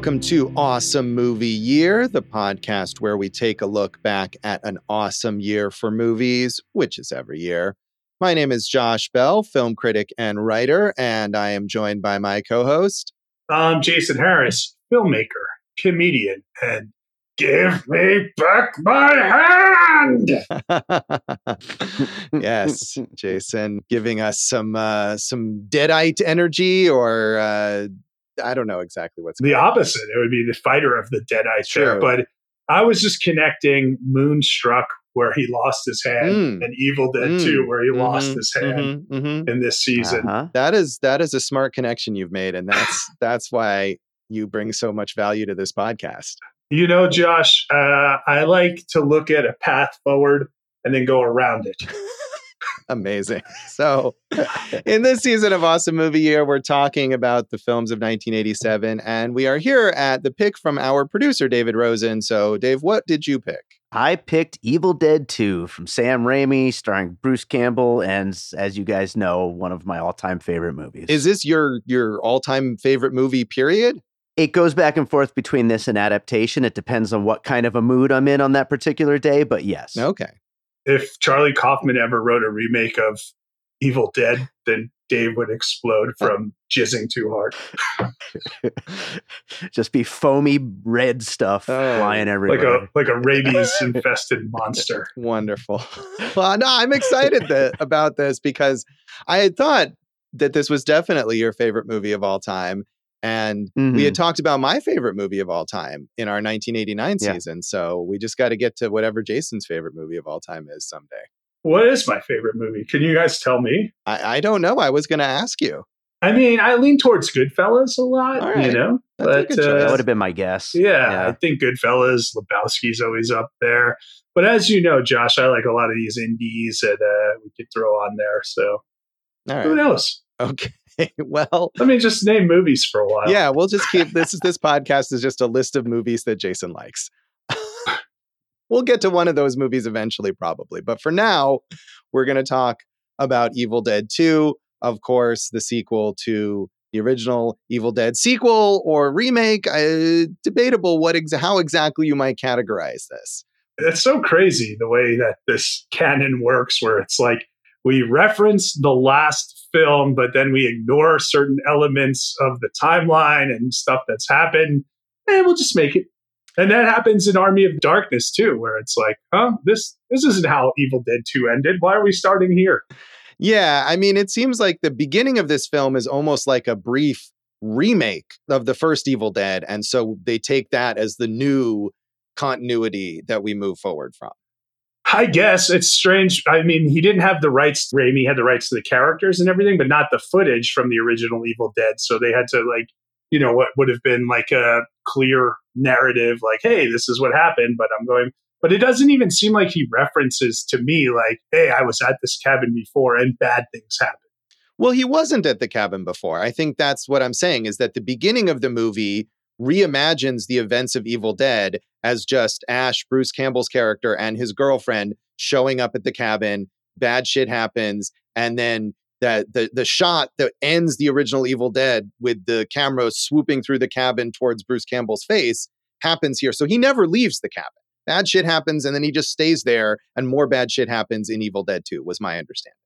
Welcome to Awesome Movie Year, the podcast where we take a look back at an awesome year for movies, which is every year. My name is Josh Bell, film critic and writer, and I am joined by my co host. I'm Jason Harris, filmmaker, comedian, and give me back my hand. yes, Jason, giving us some uh, some deadite energy, or uh, I don't know exactly what's the opposite. It would be the fighter of the deadite there, but I was just connecting Moonstruck where he lost his hand mm. and Evil Dead mm. 2 where he mm-hmm. lost his hand mm-hmm. Mm-hmm. in this season. Uh-huh. That is that is a smart connection you've made and that's that's why you bring so much value to this podcast. You know, Josh, uh, I like to look at a path forward and then go around it. Amazing. So, in this season of Awesome Movie Year, we're talking about the films of 1987, and we are here at the pick from our producer, David Rosen. So, Dave, what did you pick? I picked Evil Dead 2 from Sam Raimi, starring Bruce Campbell, and as you guys know, one of my all-time favorite movies. Is this your your all-time favorite movie? Period. It goes back and forth between this and adaptation. It depends on what kind of a mood I'm in on that particular day, but yes. Okay. If Charlie Kaufman ever wrote a remake of Evil Dead, then Dave would explode from jizzing too hard. Just be foamy red stuff oh, flying everywhere. Like a like a rabies infested monster. Wonderful. Well, no, I'm excited that, about this because I had thought that this was definitely your favorite movie of all time. And mm-hmm. we had mm-hmm. talked about my favorite movie of all time in our 1989 yeah. season. So we just got to get to whatever Jason's favorite movie of all time is someday. What is my favorite movie? Can you guys tell me? I, I don't know. I was going to ask you. I mean, I lean towards Goodfellas a lot, right. you know. That's but uh, that would have been my guess. Yeah, yeah, I think Goodfellas, Lebowski's always up there. But as you know, Josh, I like a lot of these indies that uh, we could throw on there. So who knows? Okay. well, let me just name movies for a while. Yeah, we'll just keep this. This podcast is just a list of movies that Jason likes. we'll get to one of those movies eventually, probably. But for now, we're going to talk about Evil Dead 2, of course, the sequel to the original Evil Dead sequel or remake. Uh, debatable what ex- how exactly you might categorize this. It's so crazy the way that this canon works, where it's like we reference the last film, but then we ignore certain elements of the timeline and stuff that's happened, and we'll just make it. And that happens in Army of Darkness too, where it's like, huh, this this isn't how Evil Dead 2 ended. Why are we starting here? Yeah, I mean, it seems like the beginning of this film is almost like a brief remake of the first Evil Dead. And so they take that as the new continuity that we move forward from. I guess it's strange. I mean, he didn't have the rights. Raimi had the rights to the characters and everything, but not the footage from the original Evil Dead. So they had to like, you know, what would have been like a clear narrative, like, "Hey, this is what happened." But I'm going, but it doesn't even seem like he references to me like, "Hey, I was at this cabin before and bad things happened." Well, he wasn't at the cabin before. I think that's what I'm saying is that the beginning of the movie reimagines the events of Evil Dead as just Ash, Bruce Campbell's character, and his girlfriend showing up at the cabin. Bad shit happens, and then that the the shot that ends the original Evil Dead with the camera swooping through the cabin towards Bruce Campbell's face happens here. So he never leaves the cabin. Bad shit happens, and then he just stays there, and more bad shit happens in Evil Dead 2, was my understanding.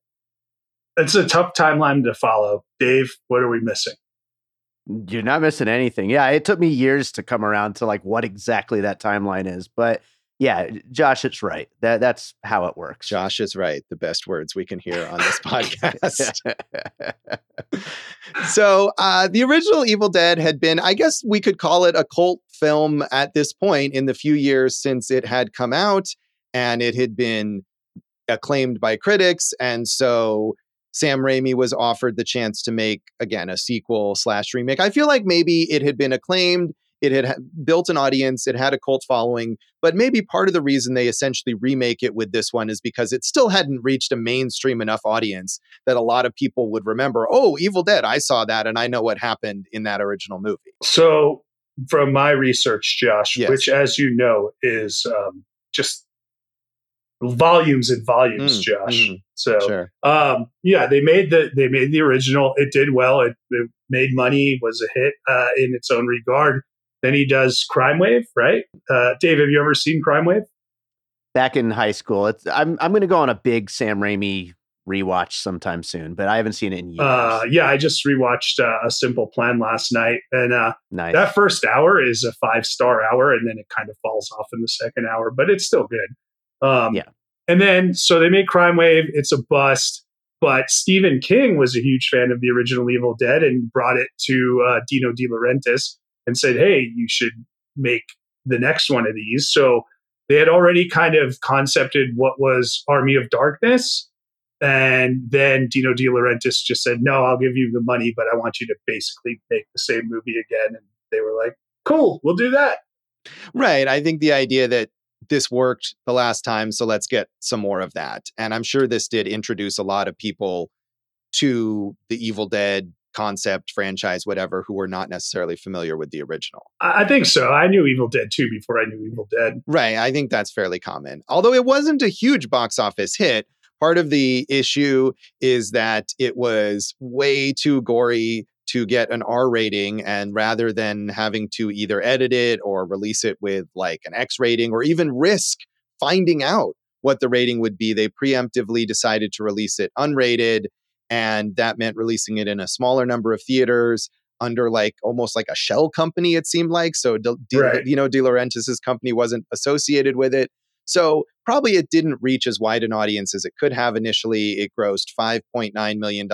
It's a tough timeline to follow. Dave, what are we missing? You're not missing anything. Yeah, it took me years to come around to like what exactly that timeline is, but yeah, Josh, it's right. That that's how it works. Josh is right. The best words we can hear on this podcast. so, uh, the original Evil Dead had been, I guess, we could call it a cult film at this point in the few years since it had come out, and it had been acclaimed by critics, and so Sam Raimi was offered the chance to make again a sequel slash remake. I feel like maybe it had been acclaimed, it had built an audience, it had a cult following, but maybe part of the reason they essentially remake it with this one is because it still hadn't reached a mainstream enough audience that a lot of people would remember, oh, Evil Dead, I saw that and I know what happened in that original movie. So, from my research, Josh, yes. which, as you know, is um, just volumes and volumes, mm, Josh. Mm, so sure. um, yeah, they made the they made the original. It did well. It, it made money. Was a hit uh, in its own regard. Then he does Crime Wave, right? Uh, Dave, have you ever seen Crime Wave? Back in high school, it's, I'm I'm going to go on a big Sam Raimi rewatch sometime soon, but I haven't seen it in years. Uh, yeah, I just rewatched uh, A Simple Plan last night, and uh, nice. that first hour is a five star hour, and then it kind of falls off in the second hour, but it's still good. Um, Yeah. And then, so they made Crime Wave. It's a bust. But Stephen King was a huge fan of the original Evil Dead and brought it to uh, Dino De Laurentiis and said, "Hey, you should make the next one of these." So they had already kind of concepted what was Army of Darkness, and then Dino De Laurentiis just said, "No, I'll give you the money, but I want you to basically make the same movie again." And they were like, "Cool, we'll do that." Right. I think the idea that this worked the last time, so let's get some more of that. And I'm sure this did introduce a lot of people to the Evil Dead concept, franchise, whatever, who were not necessarily familiar with the original. I think so. I knew Evil Dead 2 before I knew Evil Dead. Right. I think that's fairly common. Although it wasn't a huge box office hit, part of the issue is that it was way too gory to get an R rating. And rather than having to either edit it or release it with like an X rating or even risk finding out what the rating would be, they preemptively decided to release it unrated. And that meant releasing it in a smaller number of theaters under like almost like a shell company, it seemed like. So, De, De, Right. you know, De Laurentiis' company wasn't associated with it. So probably it didn't reach as wide an audience as it could have initially. It grossed $5.9 million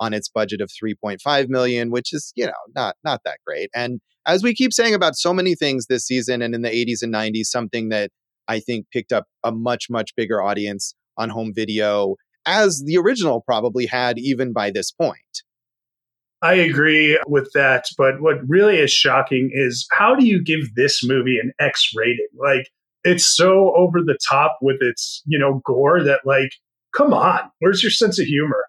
on its budget of 3.5 million, which is, you know, not not that great. And as we keep saying about so many things this season and in the 80s and 90s, something that I think picked up a much, much bigger audience on home video, as the original probably had even by this point. I agree with that. But what really is shocking is how do you give this movie an X rating? Like, it's so over the top with its, you know, gore that, like, come on, where's your sense of humor?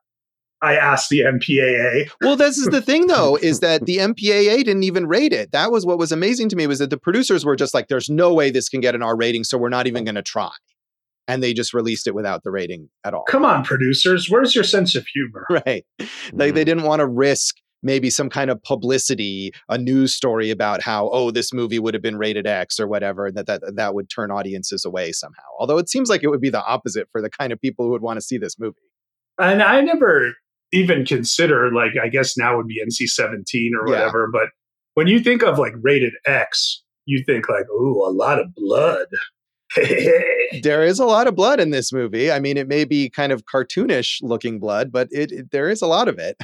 I asked the MPAA. Well, this is the thing though, is that the MPAA didn't even rate it. That was what was amazing to me was that the producers were just like, there's no way this can get an R rating, so we're not even going to try. And they just released it without the rating at all. Come on, producers, where's your sense of humor? Right. Like Mhm. they didn't want to risk maybe some kind of publicity, a news story about how, oh, this movie would have been rated X or whatever, and that, that that would turn audiences away somehow. Although it seems like it would be the opposite for the kind of people who would want to see this movie. And I never even consider, like, I guess now would be NC 17 or Yeah. whatever. But when you think of like rated X, you think like, ooh, a lot of blood. There is a lot of blood in this movie. I mean, it may be kind of cartoonish looking blood, but it, it there is a lot of it.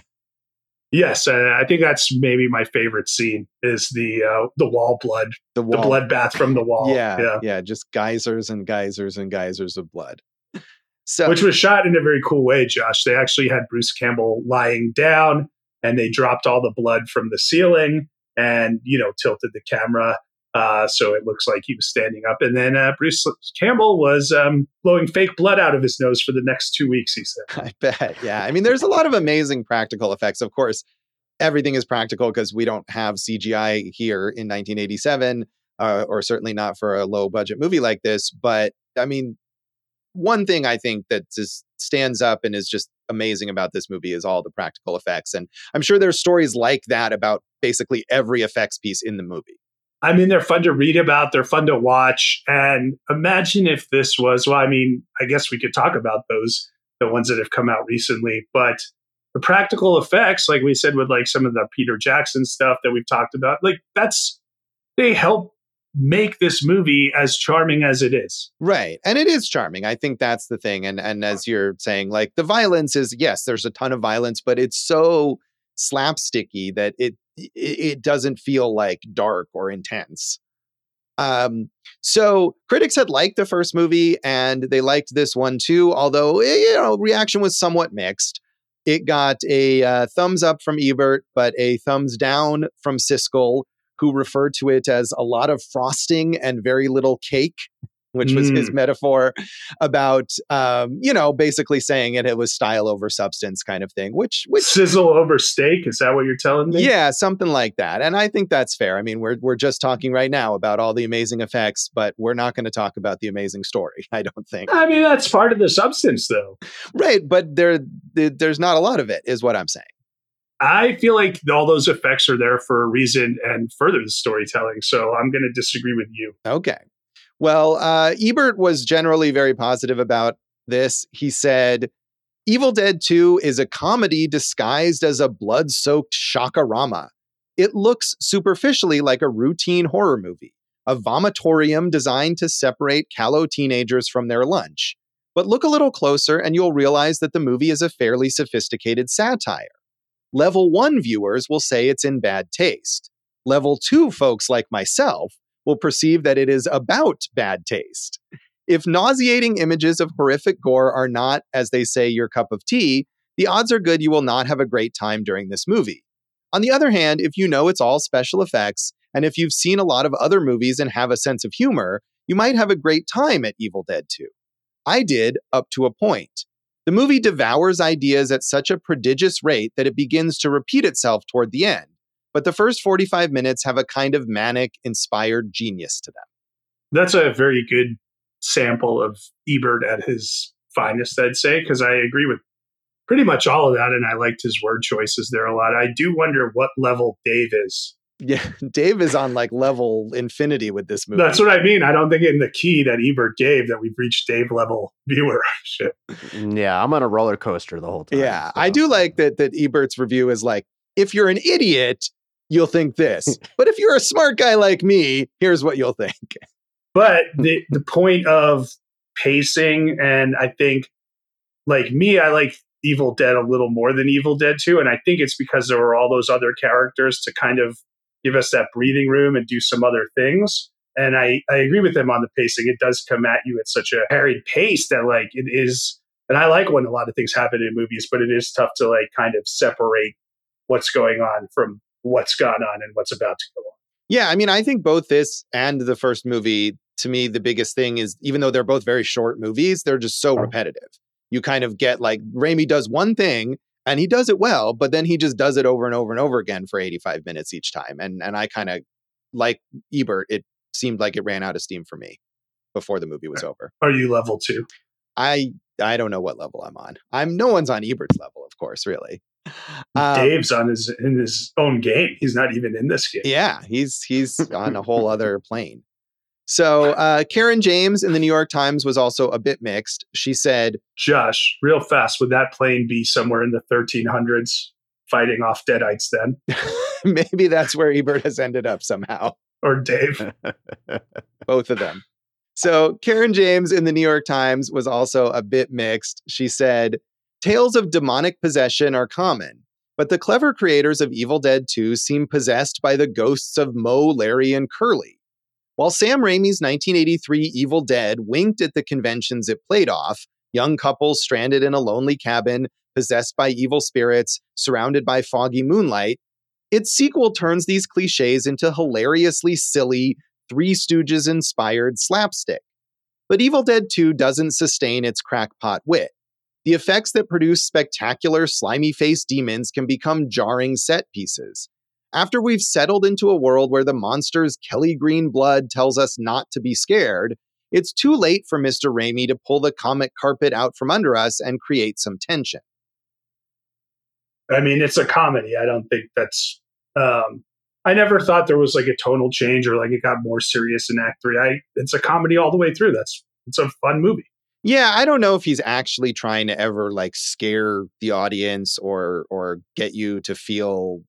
yes, and I think that's maybe my favorite scene is the uh, the wall blood, The the wall. bloodbath from the wall. Yeah, yeah. yeah, just geysers and geysers and geysers of blood. So which was shot in a very cool way, Josh. They actually had Bruce Campbell lying down and they dropped all the blood from the ceiling and, you know, tilted the camera. Uh, so it looks like he was standing up. And then uh, Bruce Campbell was um, blowing fake blood out of his nose for the next two weeks, he said. I bet. Yeah. I mean, there's a lot of amazing practical effects. Of course, everything is practical because we don't have CGI here in 1987, uh, or certainly not for a low budget movie like this. But I mean, one thing I think that just stands up and is just amazing about this movie is all the practical effects. And I'm sure there's stories like that about basically every effects piece in the movie. I mean, they're fun to read about, they're fun to watch. And imagine if this was, well, I mean, I guess we could talk about those, the ones that have come out recently, but the practical effects, like we said with like some of the Peter Jackson stuff that we've talked about, like that's, they help make this movie as charming as it is. Right. And it is charming. I think that's the thing. And and as you're saying, like the violence is yes, there's a ton of violence, but it's so slapsticky that it it, it doesn't feel like dark or intense. Um, so critics had liked the first movie and they liked this one too, although eh, you know, reaction was somewhat mixed. It got a uh, thumbs up from Ebert, but a thumbs down from Siskel, who referred to it as a lot of frosting and very little cake, which was his metaphor about, um, you know, basically saying it, it was style over substance kind of thing, which, which Sizzle over steak, is that what you're telling me? yeah, something like that. And I think that's fair. I mean, we're we're just talking right now about all the amazing effects, but we're not going to talk about the amazing story, I don't think. I mean, that's part of the substance, though. Right, but there- there's not a lot of it is what I'm saying. I feel like all those effects are there for a reason and further the storytelling. So I'm going to disagree with you. Okay. Well, uh, Ebert was generally very positive about this. He said, Evil Dead 2 is a comedy disguised as a blood soaked shockorama. It looks superficially like a routine horror movie, a vomitorium designed to separate callow teenagers from their lunch. But look a little closer and you'll realize that the movie is a fairly sophisticated satire. Level 1 viewers will say it's in bad taste. Level 2 folks like myself will perceive that it is about bad taste. If nauseating images of horrific gore are not, as they say, your cup of tea, the odds are good you will not have a great time during this movie. On the other hand, if you know it's all special effects, and if you've seen a lot of other movies and have a sense of humor, you might have a great time at Evil Dead 2. I did up to a point. The movie devours ideas at such a prodigious rate that it begins to repeat itself toward the end. But the first 45 minutes have a kind of manic, inspired genius to them. That's a very good sample of Ebert at his finest, I'd say, because I agree with pretty much all of that. And I liked his word choices there a lot. I do wonder what level Dave is yeah, Dave is on like level infinity with this movie. That's what I mean. I don't think in the key that Ebert gave that we've reached Dave level viewership. Mm, yeah, I'm on a roller coaster the whole time. Yeah, so. I do like that that Ebert's review is like, if you're an idiot, you'll think this, but if you're a smart guy like me, here's what you'll think. But the the point of pacing, and I think, like me, I like Evil Dead a little more than Evil Dead 2. And I think it's because there were all those other characters to kind of give us that breathing room and do some other things. And I, I agree with them on the pacing. It does come at you at such a harried pace that like it is and I like when a lot of things happen in movies, but it is tough to like kind of separate what's going on from what's gone on and what's about to go on. Yeah, I mean, I think both this and the first movie, to me, the biggest thing is even though they're both very short movies, they're just so repetitive. You kind of get like Raimi does one thing and he does it well but then he just does it over and over and over again for 85 minutes each time and and i kind of like ebert it seemed like it ran out of steam for me before the movie was over. are you level two? I i don't know what level i'm on. I'm no one's on ebert's level of course really. Um, dave's on his in his own game. He's not even in this game. Yeah he's he's on a whole other plane so uh, Caryn James in the New York Times was also a bit mixed. She said, "Josh, real fast, would that plane be somewhere in the 1300s, fighting off Deadites? Then maybe that's where Ebert has ended up somehow, or Dave, both of them." So Caryn James in the New York Times was also a bit mixed. She said, "Tales of demonic possession are common." But the clever creators of Evil Dead 2 seem possessed by the ghosts of Moe, Larry, and Curly while Sam Raimi's 1983 Evil Dead winked at the conventions it played off, young couples stranded in a lonely cabin, possessed by evil spirits, surrounded by foggy moonlight, its sequel turns these cliches into hilariously silly, Three Stooges inspired slapstick. But Evil Dead 2 doesn't sustain its crackpot wit. The effects that produce spectacular, slimy faced demons can become jarring set pieces. After we've settled into a world where the monster's Kelly green blood tells us not to be scared, it's too late for Mr. Raimi to pull the comic carpet out from under us and create some tension. I mean, it's a comedy. I don't think that's. Um, I never thought there was like a tonal change or like it got more serious in Act Three. I it's a comedy all the way through. That's it's a fun movie. Yeah, I don't know if he's actually trying to ever like scare the audience or or get you to feel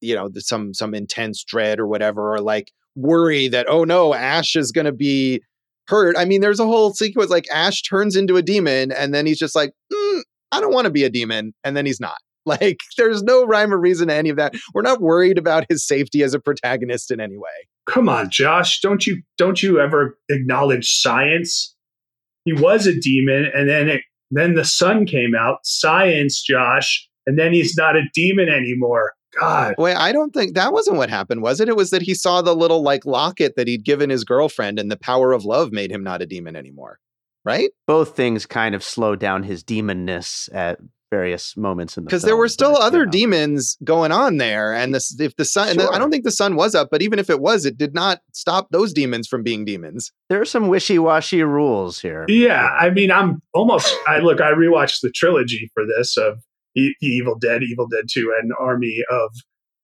you know some some intense dread or whatever or like worry that oh no ash is going to be hurt. I mean there's a whole sequence like ash turns into a demon and then he's just like mm, i don't want to be a demon and then he's not. Like there's no rhyme or reason to any of that. We're not worried about his safety as a protagonist in any way. Come on josh don't you don't you ever acknowledge science? He was a demon and then it then the sun came out. Science josh and then he's not a demon anymore God. Wait, I don't think that wasn't what happened, was it? It was that he saw the little like locket that he'd given his girlfriend, and the power of love made him not a demon anymore. Right? Both things kind of slowed down his demonness at various moments in the because there were still other you know. demons going on there, and this if the sun, sure. the, I don't think the sun was up, but even if it was, it did not stop those demons from being demons. There are some wishy washy rules here. Yeah, I mean, I'm almost. I look. I rewatched the trilogy for this of e- Evil Dead, Evil Dead Two, and Army of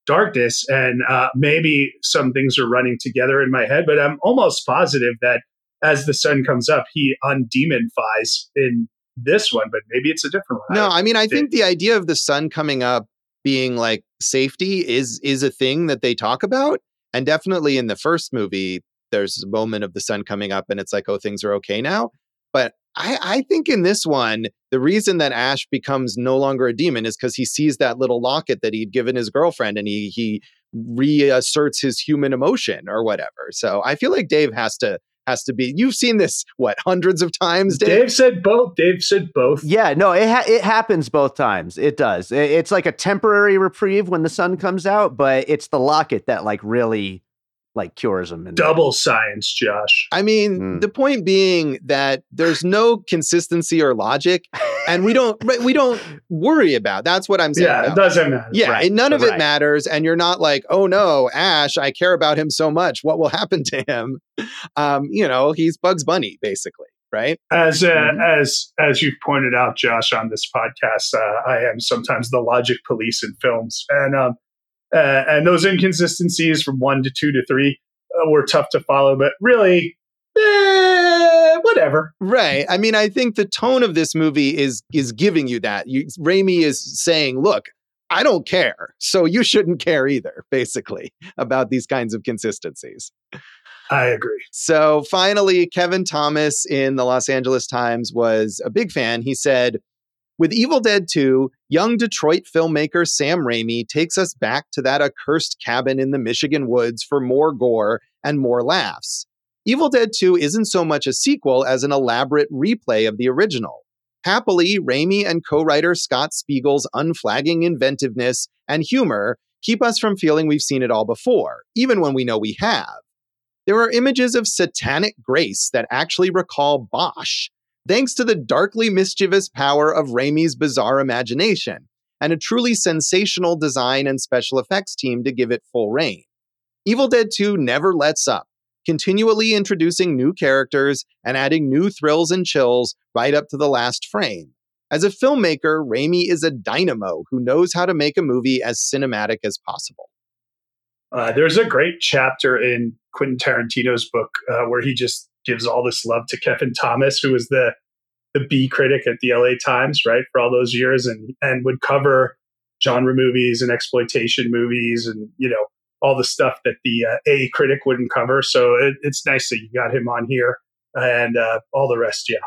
Darkness, and uh, maybe some things are running together in my head, but I'm almost positive that as the sun comes up, he undemonifies in this one, but maybe it's a different one. No, I mean, I think the idea of the sun coming up being like safety is is a thing that they talk about, and definitely in the first movie, there's a moment of the sun coming up, and it's like, oh, things are okay now. But I, I think in this one, the reason that Ash becomes no longer a demon is because he sees that little locket that he'd given his girlfriend, and he he reasserts his human emotion or whatever. So I feel like Dave has to has to be. You've seen this what hundreds of times, Dave? Dave said both. Dave said both. Yeah, no, it ha- it happens both times. It does. It, it's like a temporary reprieve when the sun comes out, but it's the locket that like really like cures him. And Double science, Josh. I mean, Mm. the point being that there's no consistency or logic, and we don't right, we don't worry about. That's what I'm saying. Yeah, though. it doesn't matter. Yeah, Right, and none of it matters, and you're not like, oh no, Ash, I care about him so much. What will happen to him? Um, you know, he's Bugs Bunny, basically, right? As uh, Mhm. as as you've pointed out, Josh, on this podcast, uh, I am sometimes the logic police in films, and um, uh, and those inconsistencies from one to two to three uh, were tough to follow, but really, eh, whatever. Right. I mean, I think the tone of this movie is is giving you that. You, Raimi is saying, look. I don't care. So you shouldn't care either, basically, about these kinds of consistencies. I agree. So finally, Kevin Thomas in the Los Angeles Times was a big fan. He said, with Evil Dead 2, young Detroit filmmaker Sam Raimi takes us back to that accursed cabin in the Michigan woods for more gore and more laughs. Evil Dead 2 isn't so much a sequel as an elaborate replay of the original. Happily, Raimi and co writer Scott Spiegel's unflagging inventiveness and humor keep us from feeling we've seen it all before, even when we know we have. There are images of satanic grace that actually recall Bosch, thanks to the darkly mischievous power of Raimi's bizarre imagination, and a truly sensational design and special effects team to give it full reign. Evil Dead 2 never lets up, continually introducing new characters and adding new thrills and chills right up to the last frame. As a filmmaker, Raimi is a dynamo who knows how to make a movie as cinematic as possible. Uh, there's a great chapter in Quentin Tarantino's book uh, where he just gives all this love to Kevin Thomas, who was the the B critic at the LA Times, right, for all those years, and and would cover genre movies and exploitation movies, and you know all the stuff that the uh, A critic wouldn't cover. So it, it's nice that you got him on here, and uh, all the rest. Yeah,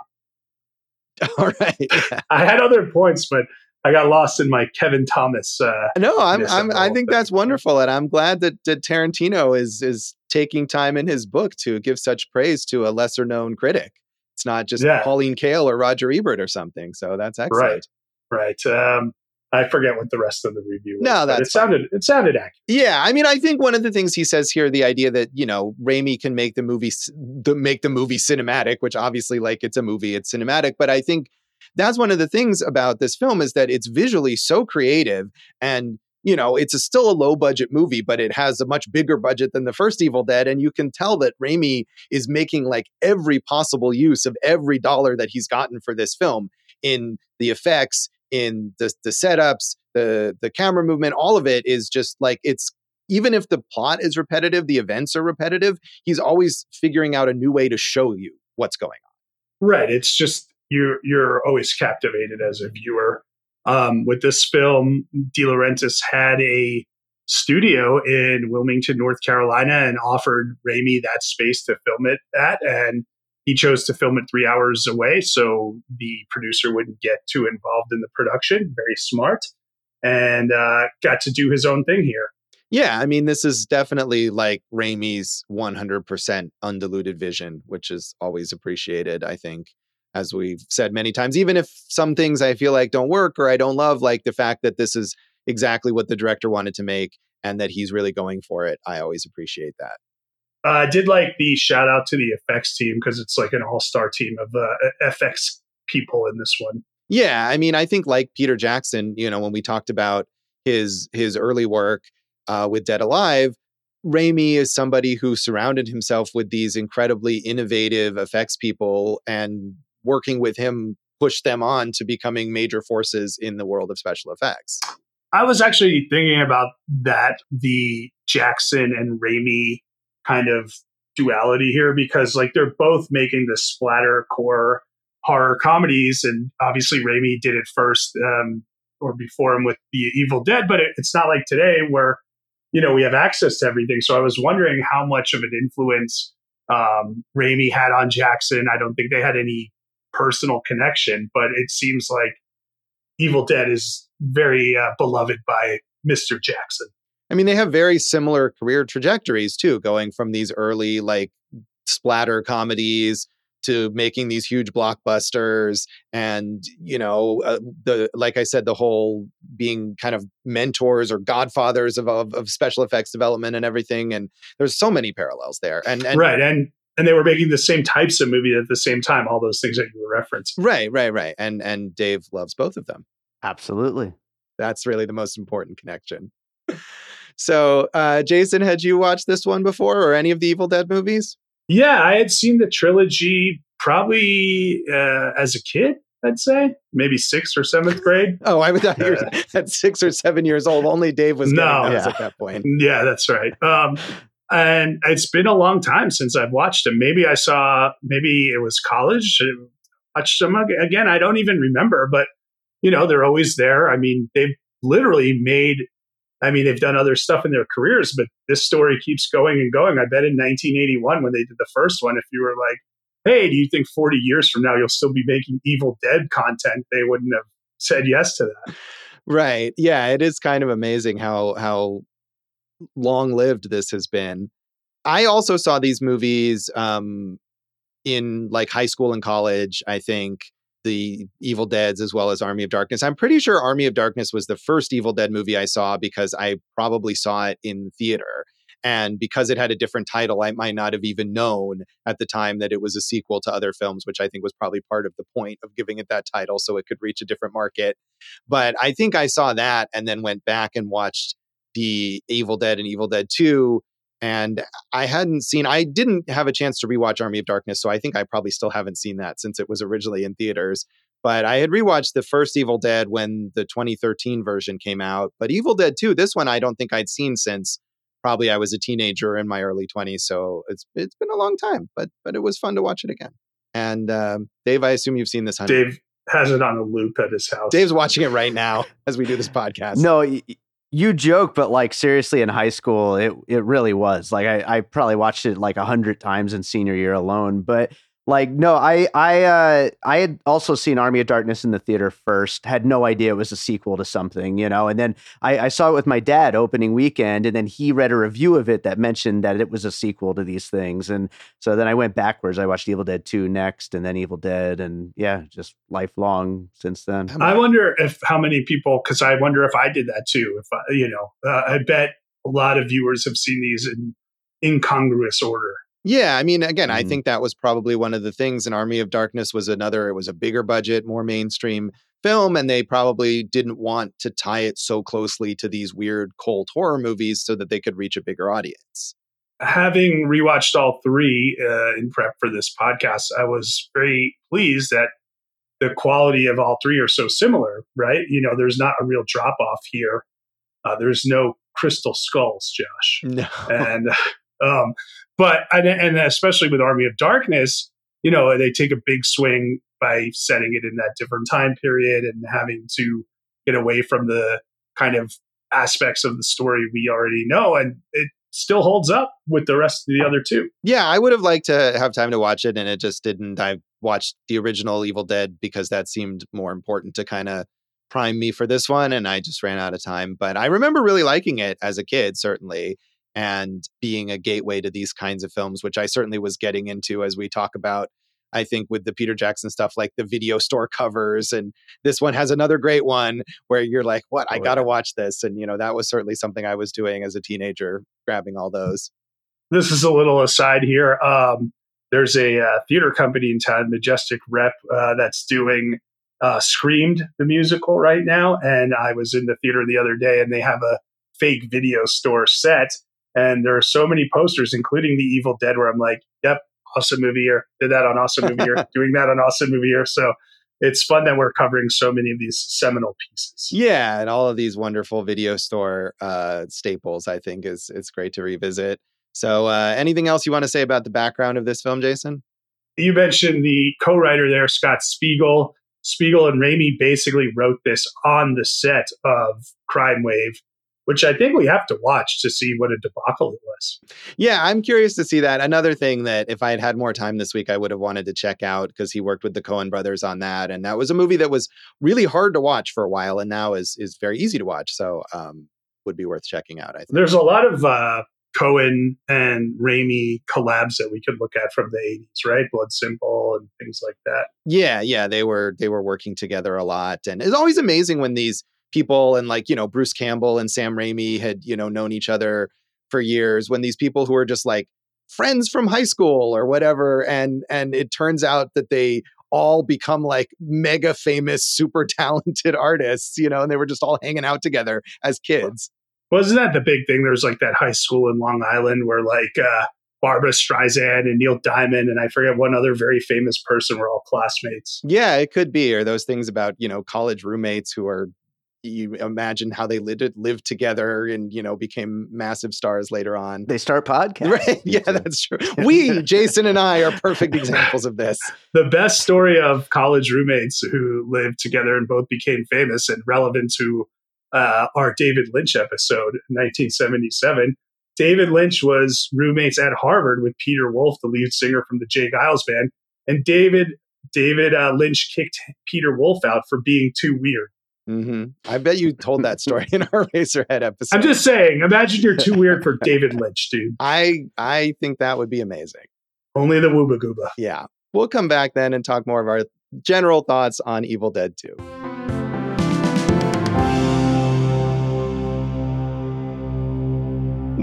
All right. Yeah. I had other points, but I got lost in my Kevin Thomas. Uh, No, I'm, I'm I think that's wonderful, and I'm glad that, that Tarantino is is taking time in his book to give such praise to a lesser known critic. It's not just Yeah. Pauline Kael or Roger Ebert or something. So that's excellent. right. Um, I forget what the rest of the review was. No, but that's it sounded it sounded accurate. Yeah, I mean, I think one of the things he says here, the idea that you know Raimi can make the movie, the, make the movie cinematic, which obviously, like, it's a movie, it's cinematic. But I think that's one of the things about this film is that it's visually so creative, and you know, it's a, still a low budget movie, but it has a much bigger budget than the first Evil Dead, and you can tell that Raimi is making like every possible use of every dollar that he's gotten for this film in the effects, in the the setups, the the camera movement, all of it is just like it's even if the plot is repetitive, the events are repetitive, he's always figuring out a new way to show you what's going on. Right. It's just you're you're always captivated as a viewer. Um, with this film, De Laurentiis had a studio in Wilmington, North Carolina, and offered Raimi that space to film it at, and he chose to film it three hours away, so the producer wouldn't get too involved in the production. Very smart, and uh, got to do his own thing here. Yeah, I mean, this is definitely like Raimi's 100% undiluted vision, which is always appreciated, I think, as we've said many times. Even if some things I feel like don't work or I don't love, like the fact that this is exactly what the director wanted to make and that he's really going for it, I always appreciate that. Uh, I did like the shout out to the effects team because it's like an all star team of uh, FX people in this one. Yeah, I mean, I think like Peter Jackson, you know, when we talked about his his early work uh, with Dead Alive, Raimi is somebody who surrounded himself with these incredibly innovative effects people, and working with him push them on to becoming major forces in the world of special effects. I was actually thinking about that, the Jackson and Raimi kind of duality here, because like they're both making the splatter core horror comedies, and obviously Raimi did it first um, or before him with the Evil Dead, but it, it's not like today where you know we have access to everything. So I was wondering how much of an influence um, Raimi had on Jackson. I don't think they had any personal connection, but it seems like Evil Dead is very uh, beloved by Mr. Jackson. I mean, they have very similar career trajectories too, going from these early like splatter comedies to making these huge blockbusters and you know uh, the like i said the whole being kind of mentors or godfathers of, of, of special effects development and everything and there's so many parallels there and, and right and and they were making the same types of movie at the same time all those things that you were referencing right right right and and dave loves both of them Absolutely. that's really the most important connection so uh jason had you watched this one before or any of the evil dead movies yeah i had seen the trilogy probably uh, as a kid I'd say maybe sixth or seventh grade. Oh, I was at six or seven years old. Only Dave was no, yeah. at that point. Yeah, that's right. Um, and it's been a long time since I've watched them. Maybe I saw, maybe it was college. Watched them again. I don't even remember, but you know, they're always there. I mean, they've literally made. I mean, they've done other stuff in their careers, but this story keeps going and going. I bet in 1981, when they did the first one, if you were like, hey, do you think 40 years from now you'll still be making Evil Dead content? They wouldn't have said yes to that. Right. Yeah, it is kind of amazing how how long lived this has been. I also saw these movies um in like high school and college, I think. The Evil Deads as well as Army of Darkness. I'm pretty sure Army of Darkness was the first Evil Dead movie I saw because I probably saw it in theater. And because it had a different title, I might not have even known at the time that it was a sequel to other films, which I think was probably part of the point of giving it that title so it could reach a different market. But I think I saw that and then went back and watched the Evil Dead and Evil Dead 2. And I hadn't seen, I didn't have a chance to rewatch Army of Darkness. So I think I probably still haven't seen that since it was originally in theaters. But I had rewatched the first Evil Dead when the 2013 version came out. But Evil Dead 2, this one I don't think I'd seen since probably I was a teenager in my early 20s. So it's it's been a long time, but but it was fun to watch it again. And um, Dave, I assume you've seen this. Honey. Dave has it on a loop at his house. Dave's watching it right now as we do this podcast. No, y- you joke, but like seriously, in high school, it it really was. Like I, I probably watched it like a hundred times in senior year alone. But like no, I I uh, I had also seen Army of Darkness in the theater first. Had no idea it was a sequel to something, you know. And then I, I saw it with my dad opening weekend, and then he read a review of it that mentioned that it was a sequel to these things. And so then I went backwards. I watched Evil Dead Two next, and then Evil Dead, and yeah, just lifelong since then. I wonder if how many people, because I wonder if I did that too. If I, you know, uh, I bet a lot of viewers have seen these in incongruous order. Yeah, I mean, again, I Mhm. think that was probably one of the things. An Army of Darkness was another. It was a bigger budget, more mainstream film, and they probably didn't want to tie it so closely to these weird cult horror movies so that they could reach a bigger audience. Having rewatched all three uh, in prep for this podcast, I was very pleased that the quality of all three are so similar. Right? You know, there's not a real drop off here. Uh, there's no crystal skulls, Josh. No, and um, but and, and especially with Army of Darkness, you know, they take a big swing by setting it in that different time period and having to get away from the kind of aspects of the story we already know, and it still holds up with the rest of the other two. yeah, I would have liked to have time to watch it, and it just didn't. I watched the original Evil Dead because that seemed more important to kind of prime me for this one, and I just ran out of time. But I remember really liking it as a kid, certainly, and being a gateway to these kinds of films, which I certainly was getting into as we talk about. I think with the Peter Jackson stuff, like the video store covers, and this one has another great one where you're like, "What? I Oh, got to watch this!" And you know, that was certainly something I was doing as a teenager, grabbing all those. This is a little aside here. Um, there's a uh, theater company in town, Majestic Rep, uh, that's doing uh, Screamed the musical right now. And I was in the theater the other day, and they have a fake video store set, and there are so many posters, including the Evil Dead, where I'm like, "Yep, awesome movie year. Did that on awesome movie year. Doing that on awesome movie year. So it's fun that we're covering so many of these seminal pieces. Yeah, and all of these wonderful video store uh, staples, I think is it's great to revisit. So, uh, anything else you want to say about the background of this film, Jason? You mentioned the co-writer there, Scott Spiegel. Spiegel and Raimi basically wrote this on the set of Crime Wave, which I think we have to watch to see what a debacle it was. Yeah, I'm curious to see that. Another thing that if I had had more time this week, I would have wanted to check out because he worked with the Coen brothers on that, and that was a movie that was really hard to watch for a while, and now is is very easy to watch. So, um, would be worth checking out. I think there's a lot of uh, Coen and Raimi collabs that we could look at from the 80s, right? Blood Simple and things like that. Yeah, yeah, they were they were working together a lot and it's always amazing when these people and like, you know, Bruce Campbell and Sam Raimi had, you know, known each other for years when these people who are just like friends from high school or whatever and and it turns out that they all become like mega famous super talented artists you know and they were just all hanging out together as kids wasn't that the big thing? There was like that high school in Long Island where like uh, Barbra Streisand and Neil Diamond and I forget one other very famous person were all classmates. Yeah, it could be, or those things about you know college roommates who are you imagine how they lived lived together and you know became massive stars later on. They start podcasts. Right? Yeah, that's true. We, Jason and I, are perfect examples of this. The best story of college roommates who lived together and both became famous and relevant to uh, our David Lynch episode, 1977. David Lynch was roommates at Harvard with Peter Wolf, the lead singer from the J. Geils band, and David David uh, Lynch kicked Peter Wolf out for being too weird. Mm-hmm. I bet you told that story in our Eraserhead episode. I'm just saying. Imagine you're too weird for David Lynch, dude. I I think that would be amazing. Only the Wooba Gooba. Yeah, we'll come back then and talk more of our general thoughts on Evil Dead 2.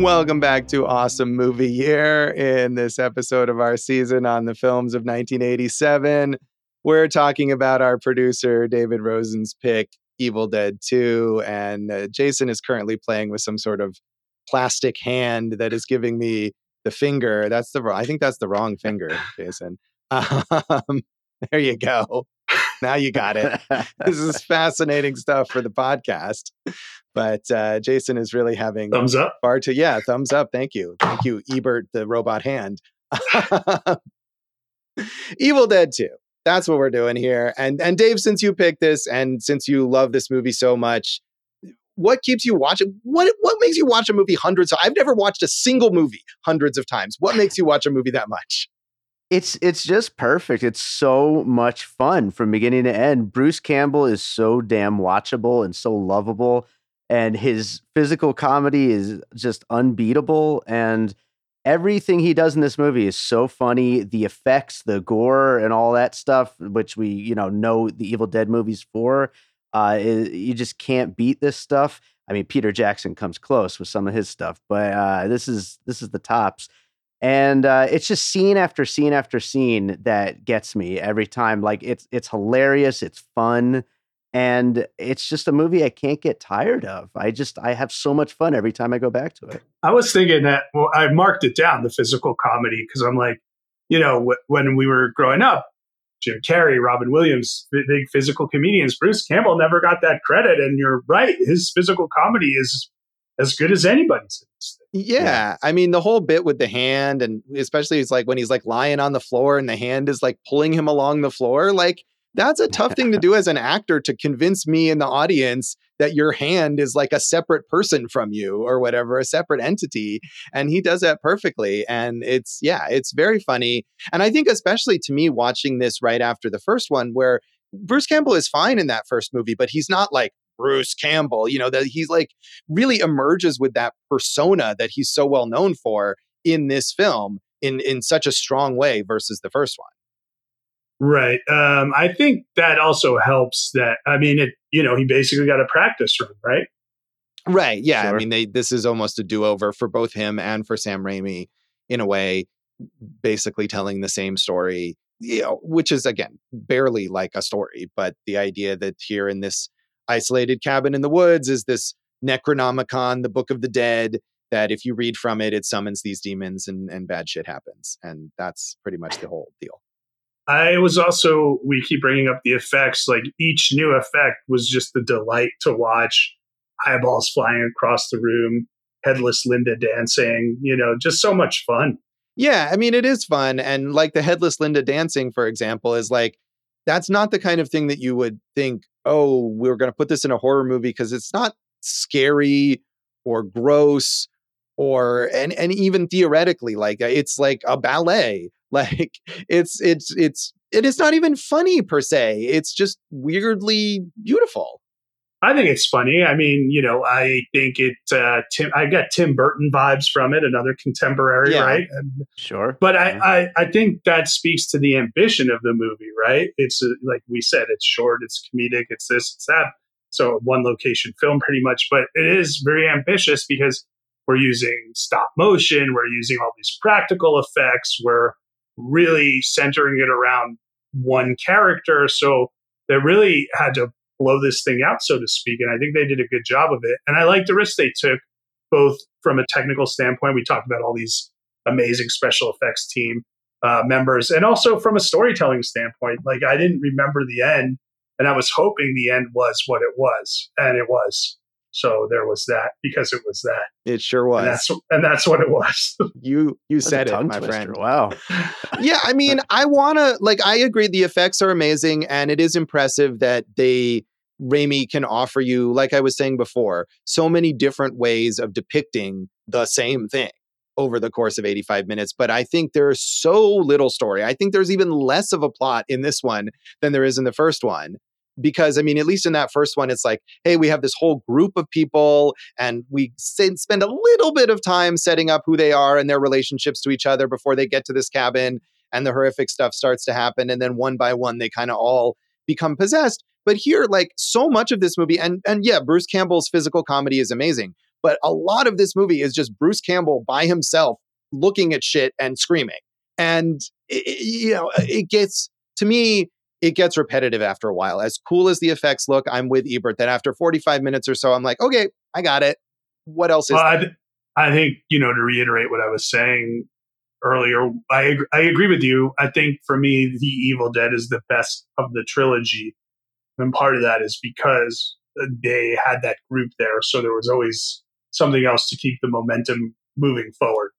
Welcome back to Awesome Movie Year. In this episode of our season on the films of 1987, we're talking about our producer, David Rosen's pick, Evil Dead 2. And uh, Jason is currently playing with some sort of plastic hand that is giving me the finger. That's the I think that's the wrong finger, Jason. Um, there you go. Now you got it. this is fascinating stuff for the podcast. But uh, Jason is really having thumbs up. Far to yeah, thumbs up. Thank you, thank you, Ebert, the robot hand. Evil Dead 2. That's what we're doing here. And and Dave, since you picked this and since you love this movie so much, what keeps you watching? What what makes you watch a movie hundreds? Of, I've never watched a single movie hundreds of times. What makes you watch a movie that much? It's it's just perfect. It's so much fun from beginning to end. Bruce Campbell is so damn watchable and so lovable and his physical comedy is just unbeatable and everything he does in this movie is so funny. The effects the gore and all that stuff which we you know know the evil dead movies for uh you just can't beat this stuff. I mean peter jackson comes close with some of his stuff but uh this is this is the tops. And uh, it's just scene after scene after scene that gets me every time. Like it's it's hilarious it's fun and it's just a movie I can't get tired of. I just I have so much fun every time I go back to it. I was thinking that well, I marked it down the physical comedy because I'm like, you know, wh- when we were growing up, Jim Carrey, Robin Williams, big physical comedians. Bruce Campbell never got that credit, and you're right, his physical comedy is as good as anybody's. Yeah. yeah. I mean, the whole bit with the hand, and especially it's like when he's like lying on the floor and the hand is like pulling him along the floor, like that's a tough thing to do as an actor to convince me in the audience that your hand is like a separate person from you or whatever, a separate entity. And he does that perfectly. And it's, yeah, it's very funny. And I think, especially to me, watching this right after the first one, where Bruce Campbell is fine in that first movie, but he's not like Bruce Campbell, you know, that he's like really emerges with that persona that he's so well known for in this film in in such a strong way versus the first one. Right. Um, I think that also helps that, I mean, it, you know, he basically got a practice run, right? Right. Yeah. Sure. I mean, they, this is almost a do over for both him and for Sam Raimi in a way, basically telling the same story, you know, which is again, barely like a story, but the idea that here in this isolated cabin in the woods is this Necronomicon, the book of the dead, that if you read from it, it summons these demons and, and bad shit happens. And that's pretty much the whole deal. I was also, we keep bringing up the effects. Like each new effect was just a delight to watch. Eyeballs flying across the room, headless Linda dancing, you know, just so much fun. Yeah, I mean, it is fun. And like the headless Linda dancing, for example, is like, that's not the kind of thing that you would think, oh, we're going to put this in a horror movie because it's not scary or gross or and and even theoretically like it's like a ballet like it's it's it's it is not even funny per se it's just weirdly beautiful I think it's funny. I mean, you know, I think it. Uh, Tim, I got Tim Burton vibes from it, another contemporary, yeah. right? And, sure. But I, I, I think that speaks to the ambition of the movie, right? It's uh, like we said, it's short, it's comedic, it's this, it's that. So one location film, pretty much. But it is very ambitious because we're using stop motion, we're using all these practical effects, we're really centering it around one character. So they really had to blow this thing out, so to speak. And I think they did a good job of it. And I like the risk they took, both from a technical standpoint. We talked about all these amazing special effects team uh, members, and also from a storytelling standpoint. Like I didn't remember the end, and I was hoping the end was what it was, and it was. So there was that because it was that. It sure was. And that's, and that's what it was. you you that's said it, my twister. friend. Wow. yeah, I mean, I want to like I agree the effects are amazing and it is impressive that they Raimi can offer you, like I was saying before, so many different ways of depicting the same thing over the course of 85 minutes. But I think there's so little story. I think there's even less of a plot in this one than there is in the first one. Because, I mean, at least in that first one, it's like, hey, we have this whole group of people and we spend a little bit of time setting up who they are and their relationships to each other before they get to this cabin and the horrific stuff starts to happen. And then one by one, they kind of all become possessed. But here, like so much of this movie, and and yeah, Bruce Campbell's physical comedy is amazing, but a lot of this movie is just Bruce Campbell by himself looking at shit and screaming. And it, you know, it gets to me, it gets repetitive after a while. As cool as the effects look, I'm with Ebert that after 45 minutes or so, I'm like, okay, I got it. What else is? Well, I, I think you know to reiterate what I was saying earlier. I I agree with you. I think for me, The Evil Dead is the best of the trilogy, and part of that is because uh, they had that group there, so there was always something else to keep the momentum moving forward.